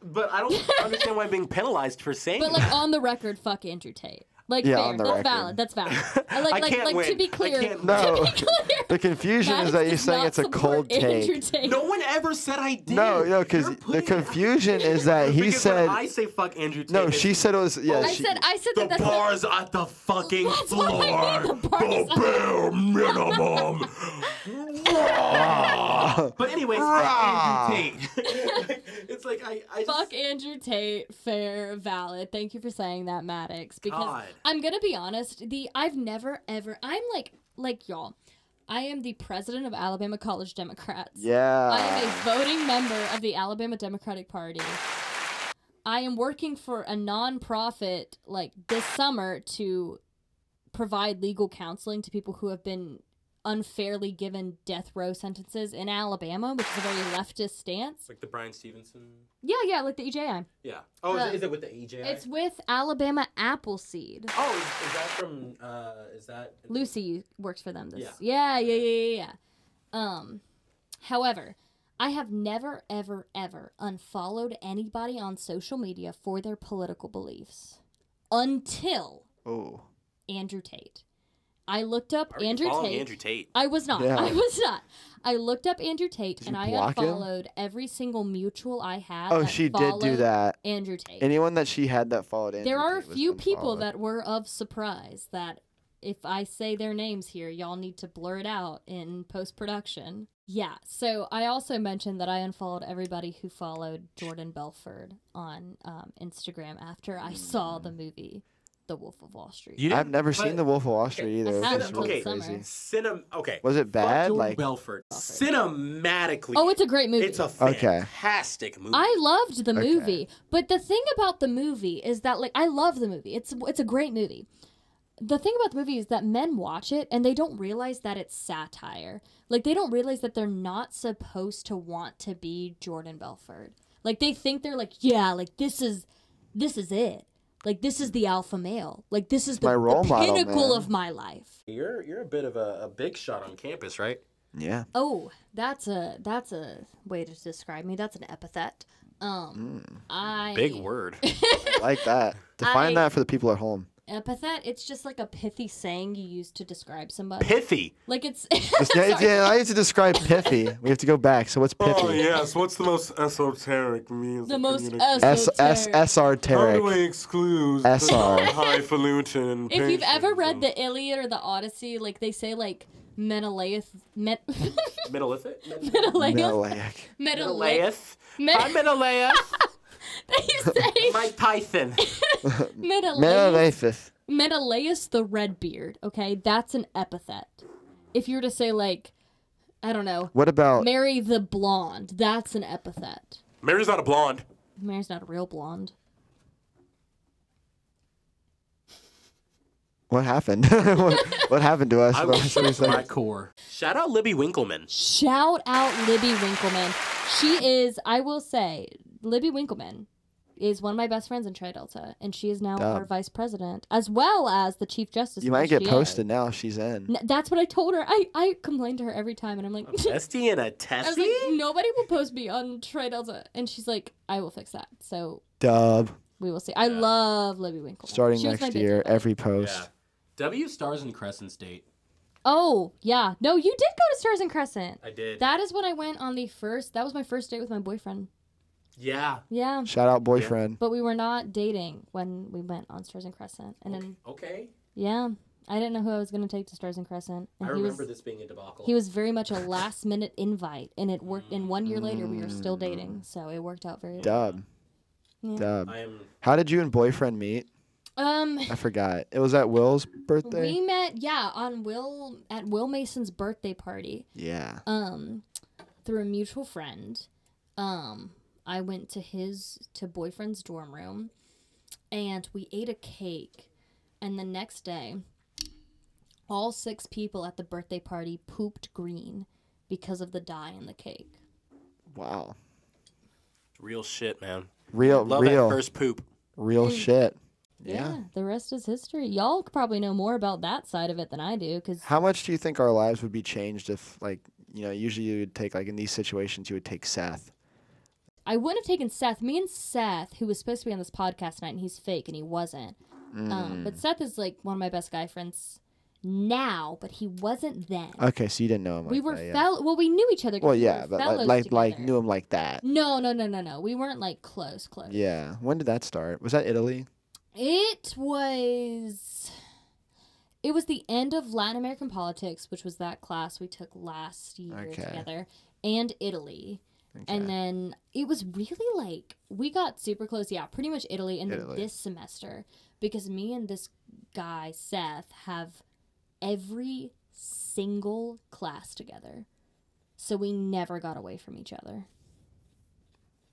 But I don't understand why I'm being penalized for saying But that. like on the record, fuck Andrew Tate. Like Yeah, fair, on the that's record. valid. That's valid. I like I like can't like to win. be I clear. can't No. To be clear. the confusion is that you're saying it's a cold Andrew take. Tate. no one ever said I did. No, no, because the confusion is that he Because said when I say fuck Andrew Tate. no. She said it was yeah. I she, said I said The that that's bar's at the fucking That's floor. what I mean, the bar is the bare minimum. Rah. but anyways, fuck Andrew Tate. it's like I, I just, Fuck Andrew Tate, fair, valid. Thank you for saying that, Maddox. Because God. I'm gonna be honest, the I've never ever I'm like like y'all. I am the president of Alabama College Democrats. yeah. I am a voting member of the Alabama Democratic Party. I am working for a nonprofit like this summer to provide legal counseling to people who have been unfairly given death row sentences in Alabama, which is a very leftist stance. like the Bryan Stevenson. Yeah, yeah, like the EJI. Yeah. Oh, is, it, is it with the EJ? It's with Alabama Appleseed. Oh, is, is that from? Uh, is that Lucy works for them. This. Yeah. Yeah, yeah, yeah, yeah, yeah. Um, however, I have never, ever, ever unfollowed anybody on social media for their political beliefs until oh. Andrew Tate. I looked up Are Andrew following Tate. Andrew Tate. I was not. Yeah. I was not. I looked up Andrew Tate Did and I block him? unfollowed every single mutual I had. Oh, that she did do that. Andrew Tate. Anyone that she had that followed Andrew there are a Tate was few people unfollowed. that were of surprise that if I say their names here, y'all need to blur it out in post production. Yeah, so I also mentioned that I unfollowed everybody who followed Jordan Belfort on um, Instagram after I saw the movie The Wolf of Wall Street. You I've never seen The Wolf of Wall Street I either. It haven't was until really okay. crazy. Cinem- okay. Was it bad? Jordan Like Belfort. Belfort. Cinematically, Oh, it's a great movie. it's a Okay. fantastic movie. I loved the Okay. movie, but the thing about the movie is that like I love the movie. It's it's a great movie. The thing about the movie is that men watch it and they don't realize that it's satire. Like they don't realize that they're not supposed to want to be Jordan Belfort. Like they think they're like, yeah, like this is this is it. Like this is the alpha male. Like this is the, my role the model, pinnacle man. of my life. You're you're a bit of a, a big shot on campus, right? yeah. Oh, that's a that's a way to describe me. That's an epithet. Um, I Big word. I like that. Define I- that for the people at home. Epithet. It's just like a pithy saying you use to describe somebody. Pithy. like it's. It's- yeah, it's- yeah, I used to describe pithy. We have to go back. So what's pithy? Oh yes, what's the most esoteric means? the most communication? S S esoteric. S R How do Tarek. we exclude SR. the highfalutin and If you've ever read patience the Iliad or the Odyssey, like they say, like Menelaus, Met, Menelaus. Menelaus, Menelaus. Menelaus. Menelaus. Hi, Menelaus. They say Mike Tyson. Menelaus. Menelaus. Menelaus the Redbeard. Okay, that's an epithet. If you were to say like, I don't know, What about Mary the Blonde, that's an epithet. Mary's not a blonde. Mary's not a real blonde. What happened? what, what happened to us? I What will should we show say? my core. Shout out Libby Winkleman. Shout out Libby Winkleman. She is, I will say, Libby Winkleman is one of my best friends in Tri Delta, and she is now Dub. our vice president, as well as the chief justice. You might get HGA. posted now. She's in. N- That's what I told her. I, I complain to her every time, and I'm like, Bestie and a I was Tessie? like, nobody will post me on Tri Delta, and she's like, I will fix that. So Dub. we will see. I love Libby Winkle. Starting She next year, every post. Yeah. W stars in Crescent State. Oh yeah, no, you did go to Stars and Crescent. I did. That is when I went on the first. That was my first date with my boyfriend. Yeah. Yeah, Shout out boyfriend. but we were not dating when we went on Stars and Crescent, and then Okay. yeah, I didn't know who I was going to take to Stars and Crescent, and I he remember was this being a debacle. he was very much a last minute invite, and it worked. And one year later, we were still dating, so it worked out very. well. Dub. Yeah. Dub. I am. How did you and boyfriend meet? Um, I forgot. It was at Will's birthday. we met yeah on Will at Will Mason's birthday party. yeah. um through a mutual friend um i went to his to boyfriend's dorm room and we ate a cake and the next day all six people at the birthday party pooped green because of the dye in the cake Wow. Real shit, man. Real, Love real, that first poop. real shit. yeah. Yeah. the rest is history y'all probably know more about that side of it than i do because How much do you think our lives would be changed if, like, you know, usually you would take, like, in these situations, you would take Seth. I wouldn't have taken Seth. Me and Seth, who was supposed to be on this podcast tonight, and he's fake, and he wasn't. Mm. Um, but Seth is like one of my best guy friends now, but he wasn't then. Okay, so you didn't know him. we were that, yeah. fel- well, we knew each other. Well, we yeah, were but like, like, like knew him like that. No, no, no, no, no. We weren't like close, close. Yeah. When did that start? Was that Italy? It was. It was the end of Latin American politics, which was that class we took last year Okay. together, and Italy. Okay. And then it was really like we got super close. Yeah, pretty much Italy. And then this semester, because me and this guy Seth have every single class together, so we never got away from each other.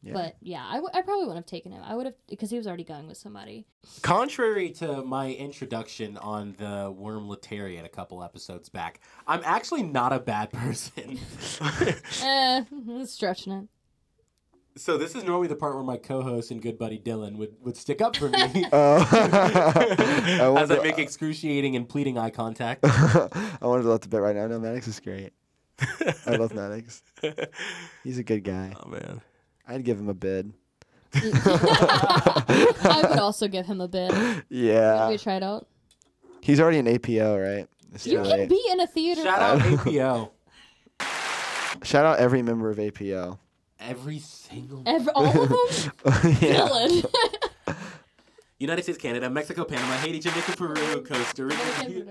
Yeah. But yeah, I, w- I probably wouldn't have taken him. I would have because he was already going with somebody. Contrary to my introduction on the worm Letarian a couple episodes back, I'm actually not a bad person. eh, stretching it. so this is normally the part where my co-host and good buddy Dylan would, would stick up for me Oh. as I wonder- make excruciating and pleading eye contact. I wanted to let the bit right now. No, Maddox is great. I love Maddox. He's a good guy. oh man. I'd give him a bid. I would also give him a bid. Yeah. we try it out. He's already an APO, right? It's You too can late. be in a theater. Shout out APO. Shout out every member of APO. Every single Every, all of them. yeah. Dylan. United States, Canada, Mexico, Panama, Haiti, Jamaica, Peru, Costa Rica.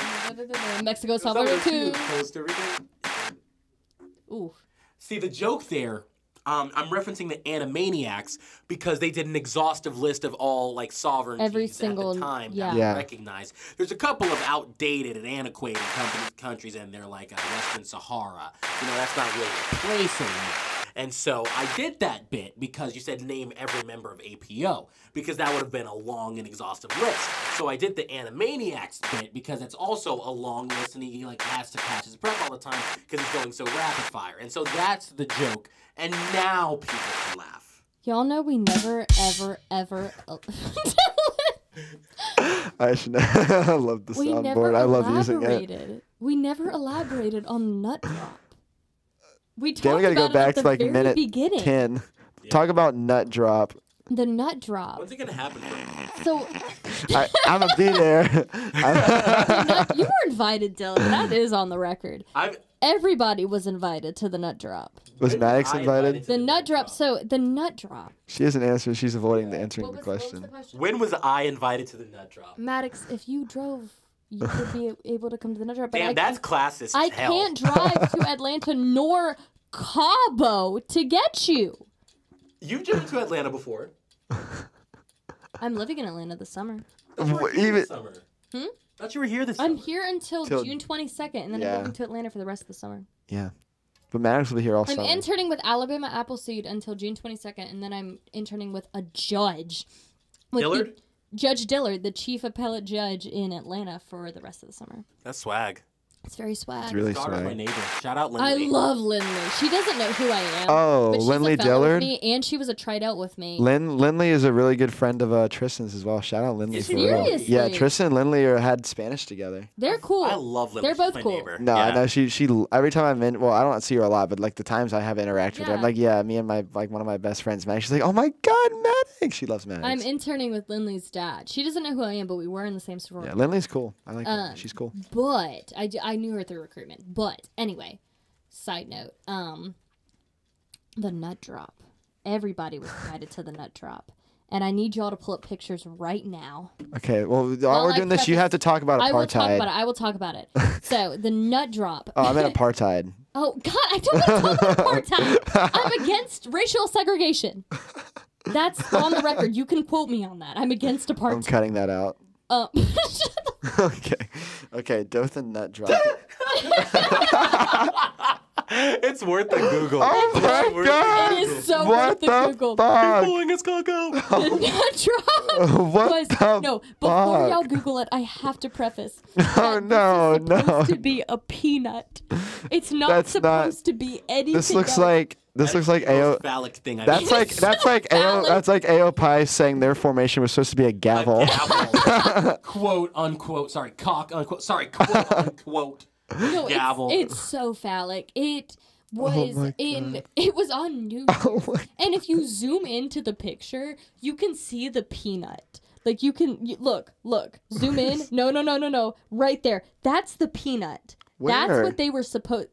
Mexico, Salvador, Salvador too, too. Costa Rica. Ooh. See the joke there. Um, I'm referencing the Animaniacs because they did an exhaustive list of all like sovereignties Every single- at the time yeah. that we Yeah. recognize. There's a couple of outdated and antiquated companies, countries in there, like uh, Western Sahara. You know, that's not really a place anymore. And so I did that bit because you said name every member of APO because that would have been a long and exhaustive list. So I did the Animaniacs bit because it's also a long list and he like has to catch his breath all the time because it's going so rapid fire. And so that's the joke. And now people can laugh. Y'all know we never, ever, ever. I should. I love the we soundboard. I love using it. elaborated. We never elaborated on nut drop. We talked Then we gotta go back it at to like very minute beginning. ten. Talk about nut drop. The nut drop. When's it gonna happen? For you? So I, I'm gonna be there. Nut- you were invited, Dylan. That is on the record. I've Everybody was invited to the nut drop. was Maddox I invited? The nut drop. So the nut drop. She hasn't answered. She's avoiding the answering What the was question. the question? When was I invited to the nut drop? Maddox, if you drove, you would be able to come to the nut drop. But Damn, I, that's classist. I hell. can't drive to Atlanta nor Cabo to get you. You've driven to Atlanta before. I'm living in Atlanta this summer. Thought you were Wh- here even- this summer. Hmm? Thought you were here this I'm summer. here until Till- June 22nd, and then Yeah. I'm moving to Atlanta for the rest of the summer. Yeah, but Maddox will be here all I'm summer. interning with Alabama Appleseed until June 22nd, and then I'm interning with a judge. With Dillard? Judge Dillard, the chief appellate judge in Atlanta for the rest of the summer. That's swag. It's very swag. It's really Daughter of my swag. neighbor. Shout out I Lindley. love Lindley. She doesn't know who I am. Oh, but she's Lindley a fellow Dillard? With me, and she was a tried out with me. Lin Lindley is a really good friend of uh, Tristan's as well. Shout out Lindley Is for he real. Seriously? Yeah, Tristan and Lindley are, had Spanish together. They're cool. I love Lindley. They're She's both my cool. Neighbor. No, yeah. I know she she every time I'm in well, I don't see her a lot, but like the times I have interacted with her, I'm Yeah. like, yeah, me and my like one of my best friends, Maddie. She's like, oh my god, Maddox. She loves Maddox. I'm interning with Lindley's dad. She doesn't know who I am, but we were in the same sorority. yeah, Lindley's cool. I like her. Um, She's cool. But I I, d- I knew her through recruitment. But anyway, side note, um, the nut drop. Everybody was invited to the nut drop, and I need y'all to pull up pictures right now. Okay, well, while Well, we're I doing this, you have to talk about apartheid. I will talk about it. I will talk about it. so the nut drop. Oh, I meant apartheid. Oh God, I don't want to talk about apartheid. I'm against racial segregation. That's on the record. You can quote me on that. I'm against apartheid. I'm cutting that out. Uh, okay, okay, Dothan nut drop. it's worth the Google. oh It's my worth god! it is so what worth the the Google. fuck? Pulling his cocoa. The nut drop. what was the no. Before fuck? y'all Google it, I have to preface. Oh that no, this is no! supposed to be a peanut. It's not That's not- to be anything. This looks else. like this looks like the AO. phallic thing I've That's ever like that's like AO. That's like AO Pi saying their formation was supposed to be a gavel. gavel. quote unquote. Sorry, cock unquote. Sorry, quote unquote. no, gavel. It's, it's so phallic. It oh was Oh in. It was on news. Oh and if you zoom into the picture, you can see the peanut. Like you can you, look, look, zoom in. No, no, no, no, no. Right there. That's the peanut. That's what they were supposed.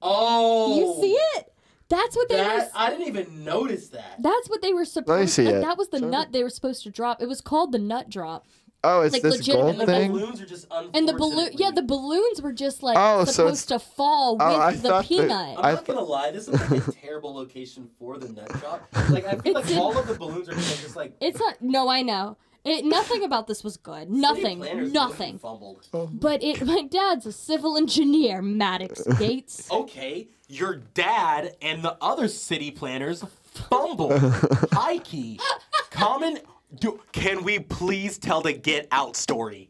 Oh, You see it? That's what they were. I didn't even notice that. That's what they were supposed. To see like, it. That was the Show me. nut they were supposed to drop. It was called the nut drop. Oh, it's Like, this gold legitimately, the thing. balloons are just And the balloon, yeah, the balloons were just like Oh, so supposed to fall oh, with Oh, I the thought that- peanut. I'm I not gonna lie, this is like a terrible location for the nut drop. Like I feel like in- all of the balloons are just, just like It's not. No, I know. It, nothing about this was good. Nothing. Nothing. Fumbled. Oh. But it. My dad's a civil engineer, Maddox Gates. Okay, your dad and the other city planners fumble. High key. Common. Do, can we please tell the get out story?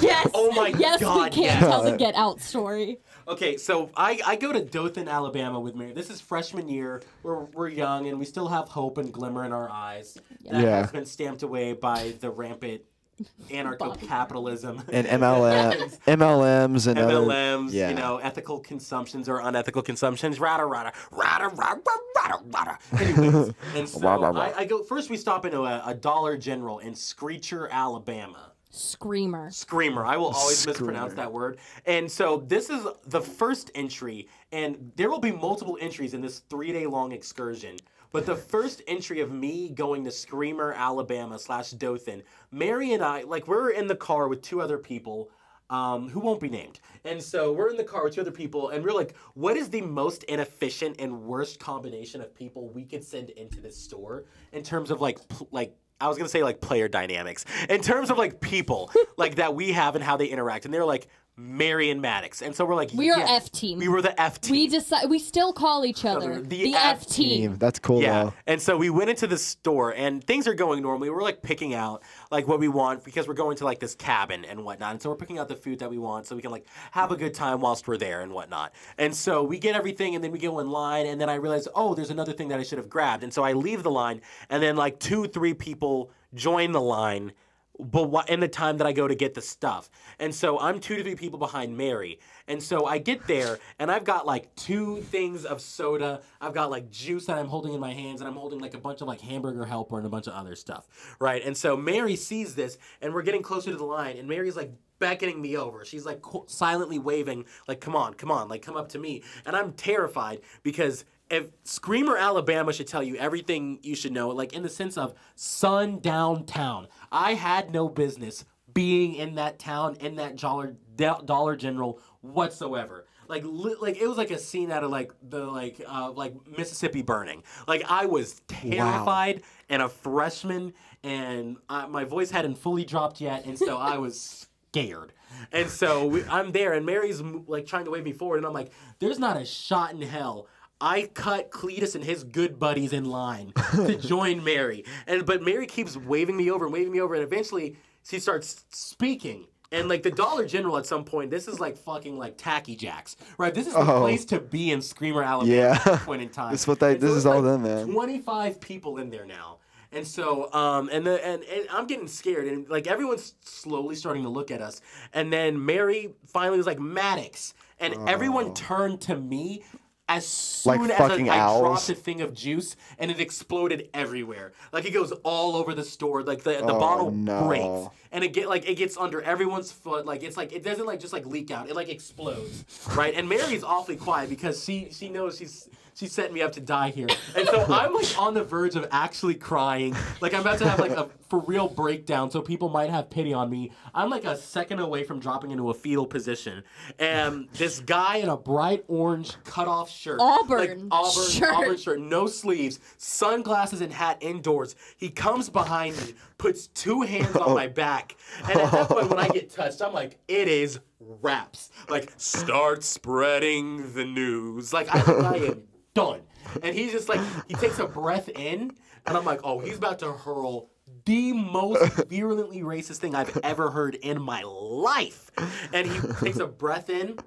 Yes. Oh my yes, God, we can't yes. tell the get out story. Okay, so I, I go to Dothan, Alabama with Mary. This is freshman year. We're, we're young and we still have hope and glimmer in our eyes. That Yeah. has been stamped away by the rampant anarcho capitalism. and MLM, MLMs and other- MLMs, yeah. you know, ethical consumptions or unethical consumptions, rada rada rada rada rada rada. Anyways, and so. I, I go first. We stop into a, a Dollar General in Screecher, Alabama. Screamer. Screamer. I will always Screamer. mispronounce that word. And so this is the first entry, and there will be multiple entries in this three day long excursion. But the first entry of me going to Screamer, Alabama slash Dothan, Mary and I, like, we're in the car with two other people. Um, who won't be named. And so we're in the car with two other people, and we're like, what is the most inefficient and worst combination of people we could send into this store in terms of like, pl- like, I was gonna say like player dynamics, in terms of like people like that we have and how they interact. And they're like Mary and Maddox, and so we're like, We are yes. F team. We were the F team. We decide. We still call each other The the, F F team. Team. That's cool Yeah, though. and so we went into the store, and things are going normally. We're like picking out like what we want because we're going to like this cabin and whatnot. And so we're picking out the food that we want so we can like have a good time whilst we're there and whatnot. And so we get everything, and then we go in line, and then I realize, oh, there's another thing that I should have grabbed. And so I leave the line, and then like two, three people join the line but wha- in the time that I go to get the stuff. And so I'm two to three people behind Mary. And so I get there and I've got like two things of soda. I've got like juice that I'm holding in my hands and I'm holding like a bunch of like hamburger helper and a bunch of other stuff. Right. And so Mary sees this and we're getting closer to the line and Mary's like beckoning me over. She's like silently waving, like, come on, come on, like, come up to me. And I'm terrified because if Screamer, Alabama should tell you everything you should know, like in the sense of sundown town. I had no business being in that town, in that Dollar, Dollar General whatsoever. Like, li- like it was like a scene out of like the like uh, like Mississippi burning. Like I was terrified and a freshman, and I, my voice hadn't fully dropped yet, and so I was scared. And so we, I'm there, and Mary's like trying to wave me forward, and I'm like, "There's not a shot in hell I cut Cletus and his good buddies in line to join Mary. And but Mary keeps waving me over and waving me over, and eventually she starts speaking. And like the Dollar General at some point, this is like fucking like tacky jacks, right? This is the Oh. place to be in Screamer, Alabama Yeah. at this point in time. This what they- And so this it's is all like them, man. 25 people in there now. And so, um, and the and, and I'm getting scared, and like everyone's slowly starting to look at us. And then Mary finally was like Maddox, and everyone turned to me as soon. Like as fucking I, I dropped a thing of juice, and it exploded everywhere. Like it goes all over the store. Like the, the Oh, bottle no. breaks, and it get like it gets under everyone's foot. Like it's like it doesn't like just like leak out. It like explodes, right? And Mary's awfully quiet because she she knows she's she's setting me up to die here. And so I'm like on the verge of actually crying. Like I'm about to have like a for real breakdown so people might have pity on me. I'm like a second away from dropping into a fetal position. And this guy in a bright orange cutoff shirt. Auburn like Auburn shirt. Auburn shirt, no sleeves, sunglasses and hat indoors. He comes behind me, puts two hands on oh. my back. And at that point when I get touched, I'm like, it is raps. Like, start spreading the news. Like I, I am done. And he's just like, he takes a breath in, and I'm like, oh, he's about to hurl the most virulently racist thing I've ever heard in my life. And he takes a breath in,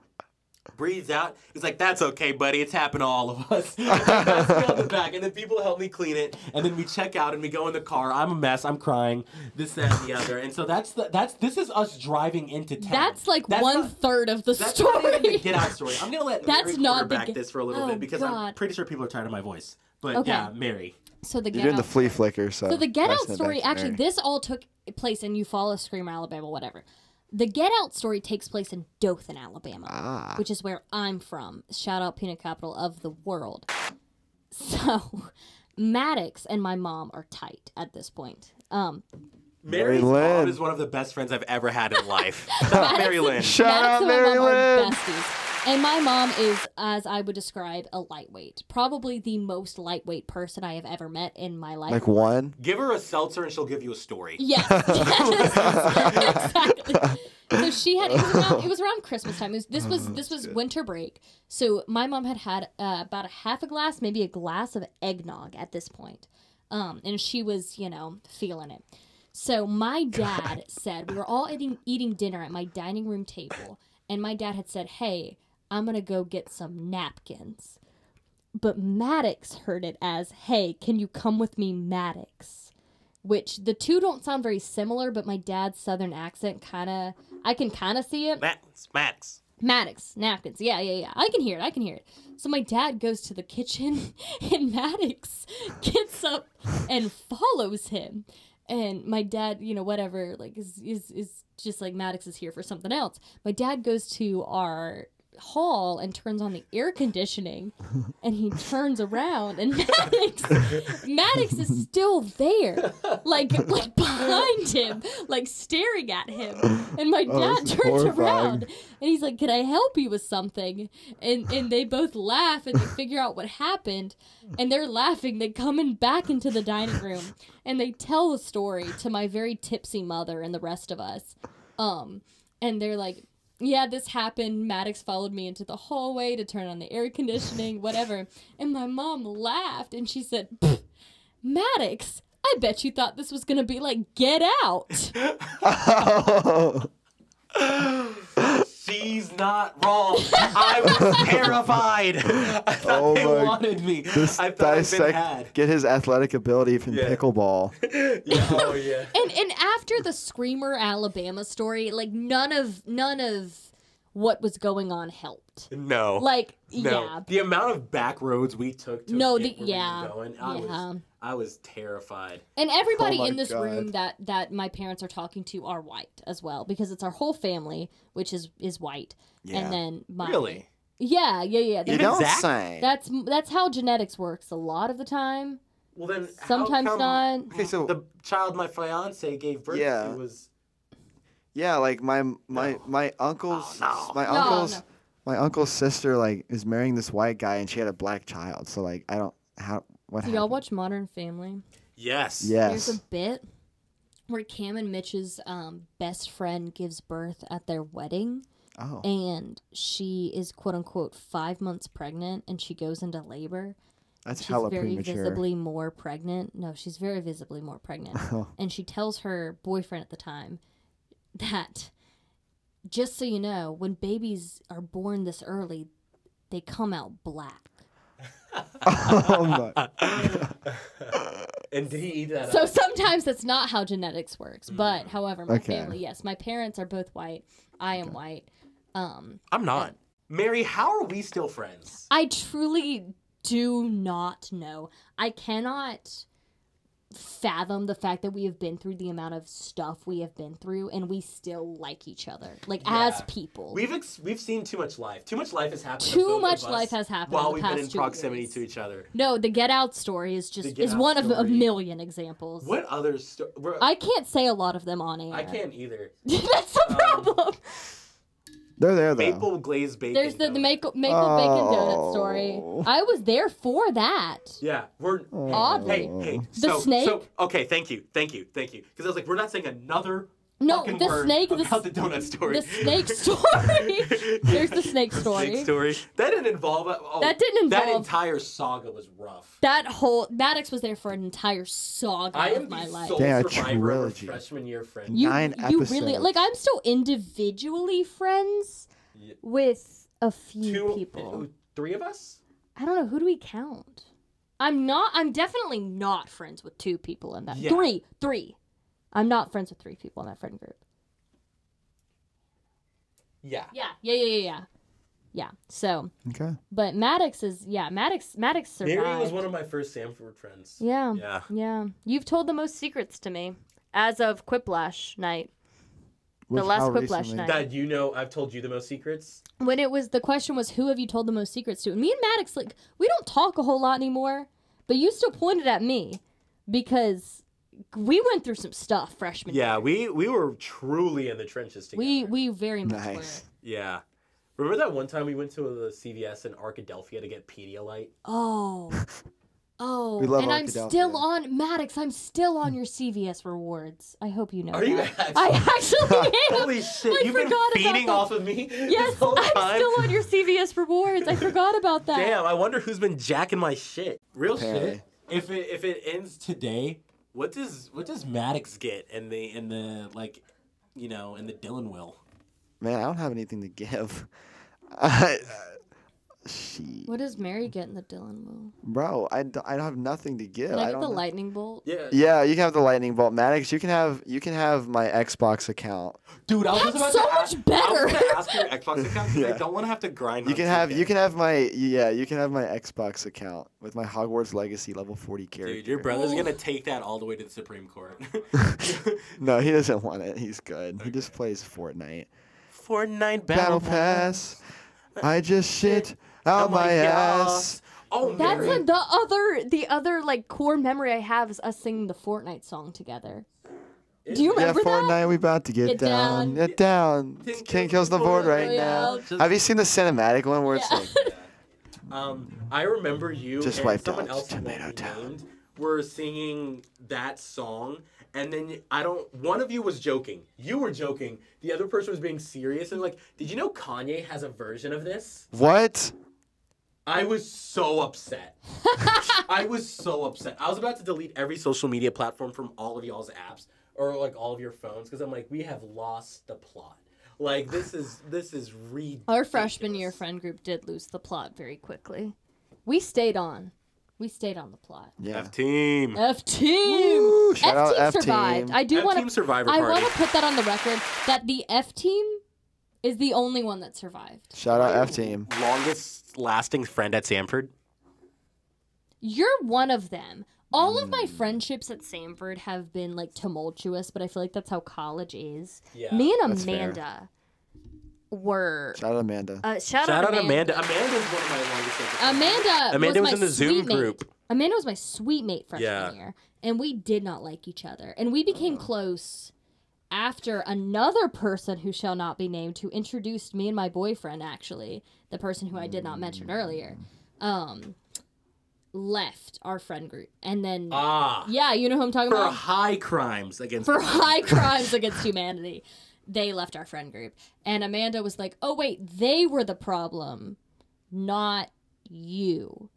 breathes out. He's like, "That's okay, buddy. It's happened to all of us." And he on the back, and then people help me clean it, and then we check out and we go in the car. I'm a mess. I'm crying. This, that, and the other. And so that's the, that's this is us driving into town. That's like That's one not- third of the That's not even the story. get out story. I'm gonna let That's Mary not the get- this for a little Oh, bit because I'm pretty sure people are tired of my voice. But Okay. yeah, Mary. So the You're get doing the out flea flicker, so. So the Get Out story actually Mary. this all took place in Eufaula, Screamer, Alabama, whatever. The Get Out story takes place in Dothan, Alabama, Ah. which is where I'm from. Shout out peanut capital of the world. So Maddox and my mom are tight at this point. Um, Mary's Mary mom Lynn. is one of the best friends I've ever had in life. Shout out Mary Lynn. Shout Maddox out and my Mary mom are Lynn. Besties. And my mom is, as I would describe, a lightweight. Probably the most lightweight person I have ever met in my life. Like one. Give her a seltzer and she'll give you a story. Yes, yes, exactly. So she had it was around, it was around Christmas time. It was, this was this was winter break. So my mom had had uh, about a half a glass, maybe a glass of eggnog at this point, um, and she was you know feeling it. So my dad said we were all eating eating dinner at my dining room table, and my dad had said, "Hey, I'm gonna go get some napkins." But Maddox heard it as, "Hey, can you come with me, Maddox?" which the two don't sound very similar, but my dad's southern accent kind of, I can kind of see it. Maddox, Maddox. Maddox, napkins. Yeah, yeah, yeah. I can hear it. I can hear it. So my dad goes to the kitchen and Maddox gets up and follows him. And my dad, you know, whatever, like is is is just like Maddox is here for something else. My dad goes to our hall and turns on the air conditioning and he turns around and Maddox Maddox is still there. Like like behind him, like staring at him. And my Oh, dad is turns around and he's like, "Can I help you with something?" And and they both laugh and they figure out what happened, and they're laughing. They come in back into the dining room and they tell the story to my very tipsy mother and the rest of us. Um, and they're like, "Yeah, this happened. Maddox followed me into the hallway to turn on the air conditioning, whatever." And my mom laughed and she said, "Maddox." I bet you thought this was gonna be like Get Out. Oh. She's not wrong. I was terrified. I thought Oh they my- wanted me. This I thought I'd been dissect, had. get his athletic ability from Yeah. pickleball. Yeah, oh yeah. and and after the Screamer Alabama story, like none of none of what was going on helped. No. Like no. yeah. The amount of back roads we took to No, get the- where we yeah, going, I yeah. was I was terrified. And everybody Oh in this God. room that that my parents are talking to are white as well because it's our whole family which is is white. Yeah. And then my Really? Yeah, yeah, yeah. You That's, Even don't Zach? say. that's that's how genetics works a lot of the time. Well then how Sometimes come not. okay, so The child my fiance gave birth Yeah. to was yeah, like my my No. my uncle's Oh, no. my No, uncle's no. My uncle's sister like is marrying this white guy and she had a black child. So like I don't how what Do y'all watch Modern Family? Yes. Yes. There's a bit where Cam and Mitch's um, best friend gives birth at their wedding, Oh, and she is quote unquote five months pregnant, and she goes into labor. that's how She's hella very premature. visibly more pregnant. No, she's very visibly more pregnant. Oh. and she tells her boyfriend at the time that just so you know, when babies are born this early, they come out black. oh my. And did he eat that So up? sometimes that's not how genetics works. But however, my Okay. family, yes, my parents are both white. I am white. Um, I'm not. Mary, how are we still friends? I truly do not know. I cannot fathom the fact that we have been through the amount of stuff we have been through and we still like each other like as people We've ex- weve seen too much life. Too much life has happened. Too much life has happened while we've been in proximity years. to each other. no the get out story is just is one of a million examples What other sto- i can't say a lot of them on air I can't either. that's the um, problem They're there though. Maple glazed bacon. there's the, the donut. maple, maple bacon donut story Oh. i was there for that Yeah, we're Oddly. Hey, hey, The so, snake? So, okay, thank you, thank you, thank you. Because I was like, we're not saying another No, fucking the word snake- the about s- the donut story. the snake story there's the snake story Snake story. That didn't involve. Oh, That didn't involve. That entire saga was rough. that whole Maddox was there for an entire saga I am of my the life. sole Damn, trilogy. freshman year friend. you, Nine you really like I'm still individually friends Yeah. with a few Two people. Uh, three of us. I don't know who do we count. I'm not. I'm definitely not friends with two people in that. Yeah. Three, three. I'm not friends with three people in that friend group. Yeah. Yeah, yeah, yeah, yeah, yeah. Yeah. So, Okay. but Maddox is yeah. Maddox Maddox survived. Mary was one of my first Samford friends. yeah, Yeah. yeah. You've told the most secrets to me as of Quiplash night. The last how Quiplash recently? night. That you know, I've told you the most secrets. when it was the question was who have you told the most secrets to and me and maddox like we don't talk a whole lot anymore but you still pointed at me because we went through some stuff freshman Yeah, year. we we were truly in the trenches together. we we very much Nice. Yeah. Remember that one time we went to the CVS in Arkadelphia to get Pedialyte? oh oh We love and i'm Arkadelphia. still on maddox i'm still on your cvs rewards i hope you know Are you that. actually? i actually am Holy shit! I You've been forgot about feeding that. off of me yes this whole i'm time. still on your cvs rewards i forgot about that Damn, I wonder who's been jacking my shit. Real Apparently. shit. If it if it ends today, what does what does Maddox get in the in the like, you know, in the Dylan will? Man, I don't have anything to give. I, she, what does mary get in the dylan will bro, I, d- I don't have nothing to give. can i I get don't the know- lightning bolt Yeah, Yeah, you can have the lightning bolt, Maddox. You can have you can have my Xbox account. dude, I was That's just about so to much better. I was gonna ask your Xbox account 'cause I don't want to have to grind. You on can have 2K. you can have my yeah you can have my Xbox account with my Hogwarts Legacy level forty character. Dude, your brother's Ooh. gonna take that all the way to the Supreme Court. No, he doesn't want it. He's good. He just plays Fortnite. Fortnite Battle Pass. I just shit out my ass. Oh, That's a, the other the other like core memory I have is us singing the Fortnite song together. Do you remember that? Yeah, Fortnite, we about to get, Get down. down. Get down. King King kills kills the board right Royale. now. Have you seen the cinematic one where it's like Um, I remember you Just and wiped someone out else who Tomato be Town. named were singing that song, and then I don't. One of you was joking. You were joking. The other person was being serious, and like, did you know Kanye has a version of this? what? I was so upset. I was so upset. I was about to delete every social media platform from all of y'all's apps or like all of your phones because I'm like, we have lost the plot. Like this is this is ridiculous. Our freshman year friend group did lose the plot very quickly. We stayed on. We stayed on the plot. Yeah. F team. F team. Woo, F team survived. I do want to. I want to put that on the record that the F team is the only one that survived. Shout out F team. Longest lasting friend at Samford. You're one of them. All of Hmm. my friendships at Samford have been like tumultuous, but I feel like that's how college is. Yeah, Me and that's fair. Amanda were. Shout out Amanda. Uh, shout, Shout out Amanda. Amanda. Amanda's one of my longest friends. Amanda. Amanda was my in the Zoom suite mate. group. Amanda was my suite mate freshman Yeah. year, and we did not like each other, and we became close after another person who shall not be named who introduced me and my boyfriend actually the person who i did not mention earlier um left our friend group and then Ah. yeah you know who i'm talking For about high crimes against for high crimes against humanity they left our friend group. And Amanda was like, "Oh wait, they were the problem, not you."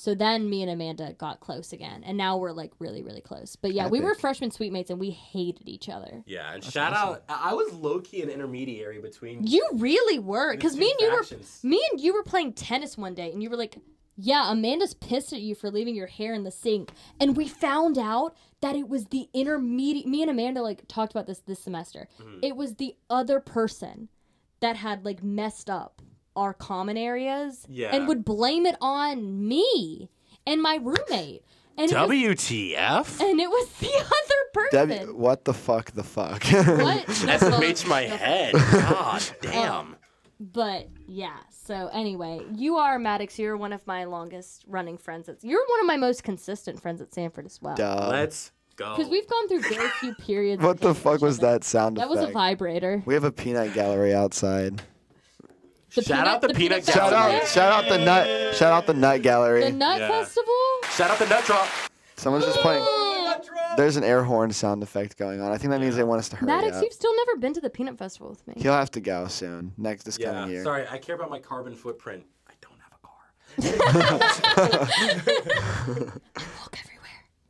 So then me and Amanda got close again, and now we're like really, really close. But yeah, we were Epic. freshman suite mates, and we hated each other. Yeah, and shout out. I I was low key an intermediary between. You really were, because me and you were me and you were playing tennis one day and you were like yeah amanda's pissed at you for leaving your hair in the sink and we found out that it was the intermediate me and amanda like talked about this this semester Mm-hmm. it was the other person that had like messed up our common areas Yeah. and would blame it on me and my roommate and it was, WTF? and it was the other person W, what the fuck? The fuck? what That's what- SMH my head. God damn. But yeah, so anyway, you are Maddox. You're one of my longest running friends. At, you're one of my most consistent friends at Samford as well. Duh. Let's go. Because we've gone through very few periods. What of the fuck was that sound That was a vibrator. we have a peanut gallery outside. The Shout out the peanut Shout gallery. out, shout out the nut, shout out the nut gallery. The Nut Yeah. Festival. Shout out the nut drop. Someone's just playing. There's an air horn sound effect going on. I think that means they want us to hurry Maddox, up. you've still never been to the Peanut Festival with me. He'll have to go soon. Next this Yeah. coming year. Sorry, I care about my carbon footprint. I don't have a car. Walk everywhere.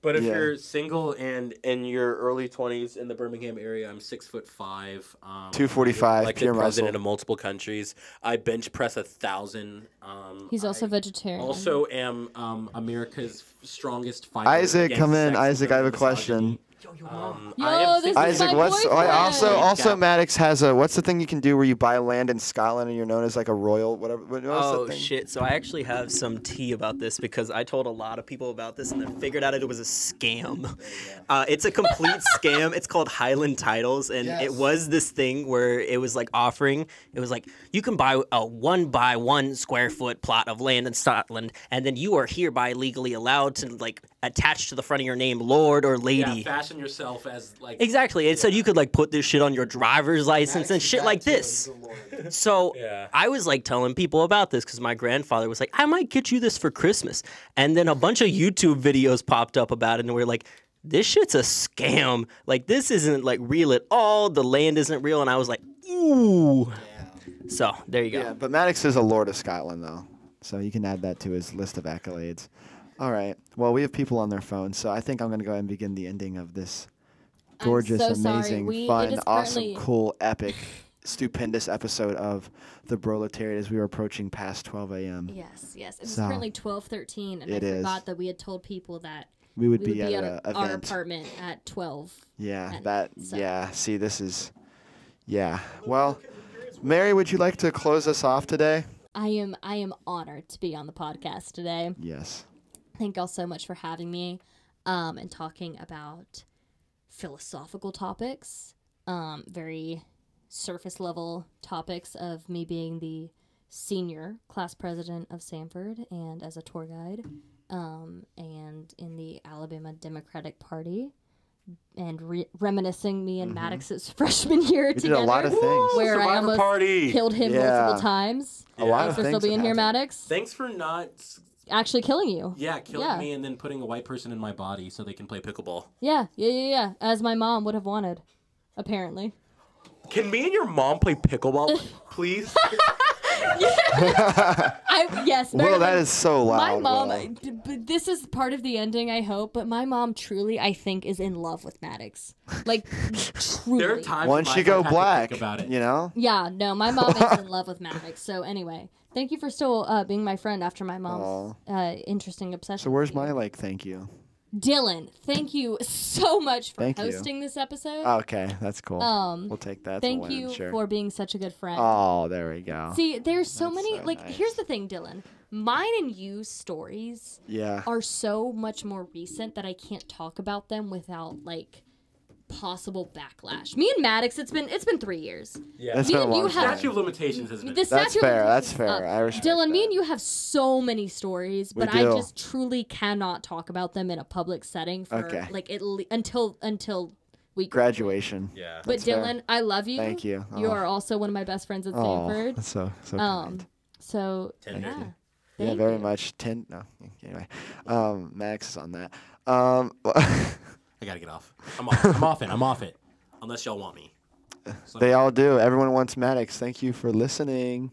But if Yeah. you're single and in your early 20s in the Birmingham area, I'm six foot five. Um, 245, elected pure president muscle. of multiple countries. I bench press a thousand. Um, He's also I vegetarian. also am um, America's strongest fighter. Isaac, come in. Isaac, I have a and question. misogyny. Um, Yo, I am this is Isaac, my what's oh, I also also Yeah. Maddox has a what's the thing you can do where you buy land in Scotland and you're known as like a royal whatever. What, what's Oh thing? shit! So I actually have some tea about this because I told a lot of people about this and then figured out it was a scam. Uh, it's a complete scam. It's called Highland Titles, and Yes. it was this thing where it was like offering. It was like you can buy a one by one square foot plot of land in Scotland, and then you are hereby legally allowed to like attach to the front of your name Lord or Lady. Yeah, fashion yourself as like. Exactly. It said you could like put this shit on your driver's license and shit like this. So Yeah. I was like telling people about this because my grandfather was like, I might get you this for Christmas. And then a bunch of YouTube videos popped up about it, and we are like, this shit's a scam. Like, this isn't like real at all. The land isn't real. And I was like, ooh. So there you go. Yeah, but Maddox is a Lord of Scotland though, so you can add that to his list of accolades. All right. Well, we have people on their phones, so I think I'm going to go ahead and begin the ending of this gorgeous, so amazing, We- fun, awesome, currently- cool, epic, stupendous episode of the Proletariat as we are approaching past 12 a.m. Yes, yes. It's So- currently twelve thirteen, and It I is. forgot that we had told people that We would we would be, be at at an our apartment at twelve. Yeah, and that. so- Yeah. See, this is. Yeah. Well, Mary, would you like to close us off today? I am I am honored to be on the podcast today. Yes. Thank y'all so much for having me, um, and talking about philosophical topics, um, very surface level topics of me being the senior class president of Samford and as a tour guide, um, and in the Alabama Democratic Party, and re- reminiscing me and Maddox's freshman year We did together, a lot of things. where I almost party. killed him Yeah. multiple times. A lot Thanks of for things still being here. Maddox. Thanks for not. Actually killing you. Yeah, killing Yeah. me and then putting a white person in my body so they can play pickleball. Yeah, yeah, yeah, yeah. As my mom would have wanted, apparently. Can me and your mom play pickleball, please? I yes. Well, that is so loud. my mom. Will. I- d- this is part of the ending, I hope. But my mom truly, I think, is in love with Maddox. Like truly. there are times Once in you life go I've to black, think about it. you know. Yeah, no, my mom is in love with Maddox. So anyway, thank you for still uh, being my friend after my mom's uh, interesting obsession. So where's with you. my like? Thank you. Dylan? Thank you so much for Thank you. hosting this episode. Okay, that's cool. um, we'll take that. thank win, you sure. for being such a good friend. Oh, there we go. See, there's so That's many. so like, nice. here's the thing, Dylan. Mine and you stories yeah. are so much more recent that I can't talk about them without like possible backlash. Me and Maddox, it's been it's been three years. Yeah. That's me been a and you long have- Statute of limitations has been. The That's statute fair. That's fair. up. I respect Dylan, me and you have so many stories, We but I just truly cannot talk about them in a public setting for Okay. like at le- until until we Graduation. yeah. But That's fair. Dylan, I love you. Thank you. You Oh. are also one of my best friends at Oh, Samford. that's so so Um, kind. so Tender. yeah. Yeah, Thank very you. much. Ten. No. Anyway, um, Max is on that. Um, I gotta get off. I'm off. I'm off it. I'm off it. Unless y'all want me. So They all do. Everyone wants Maddox. Thank you for listening.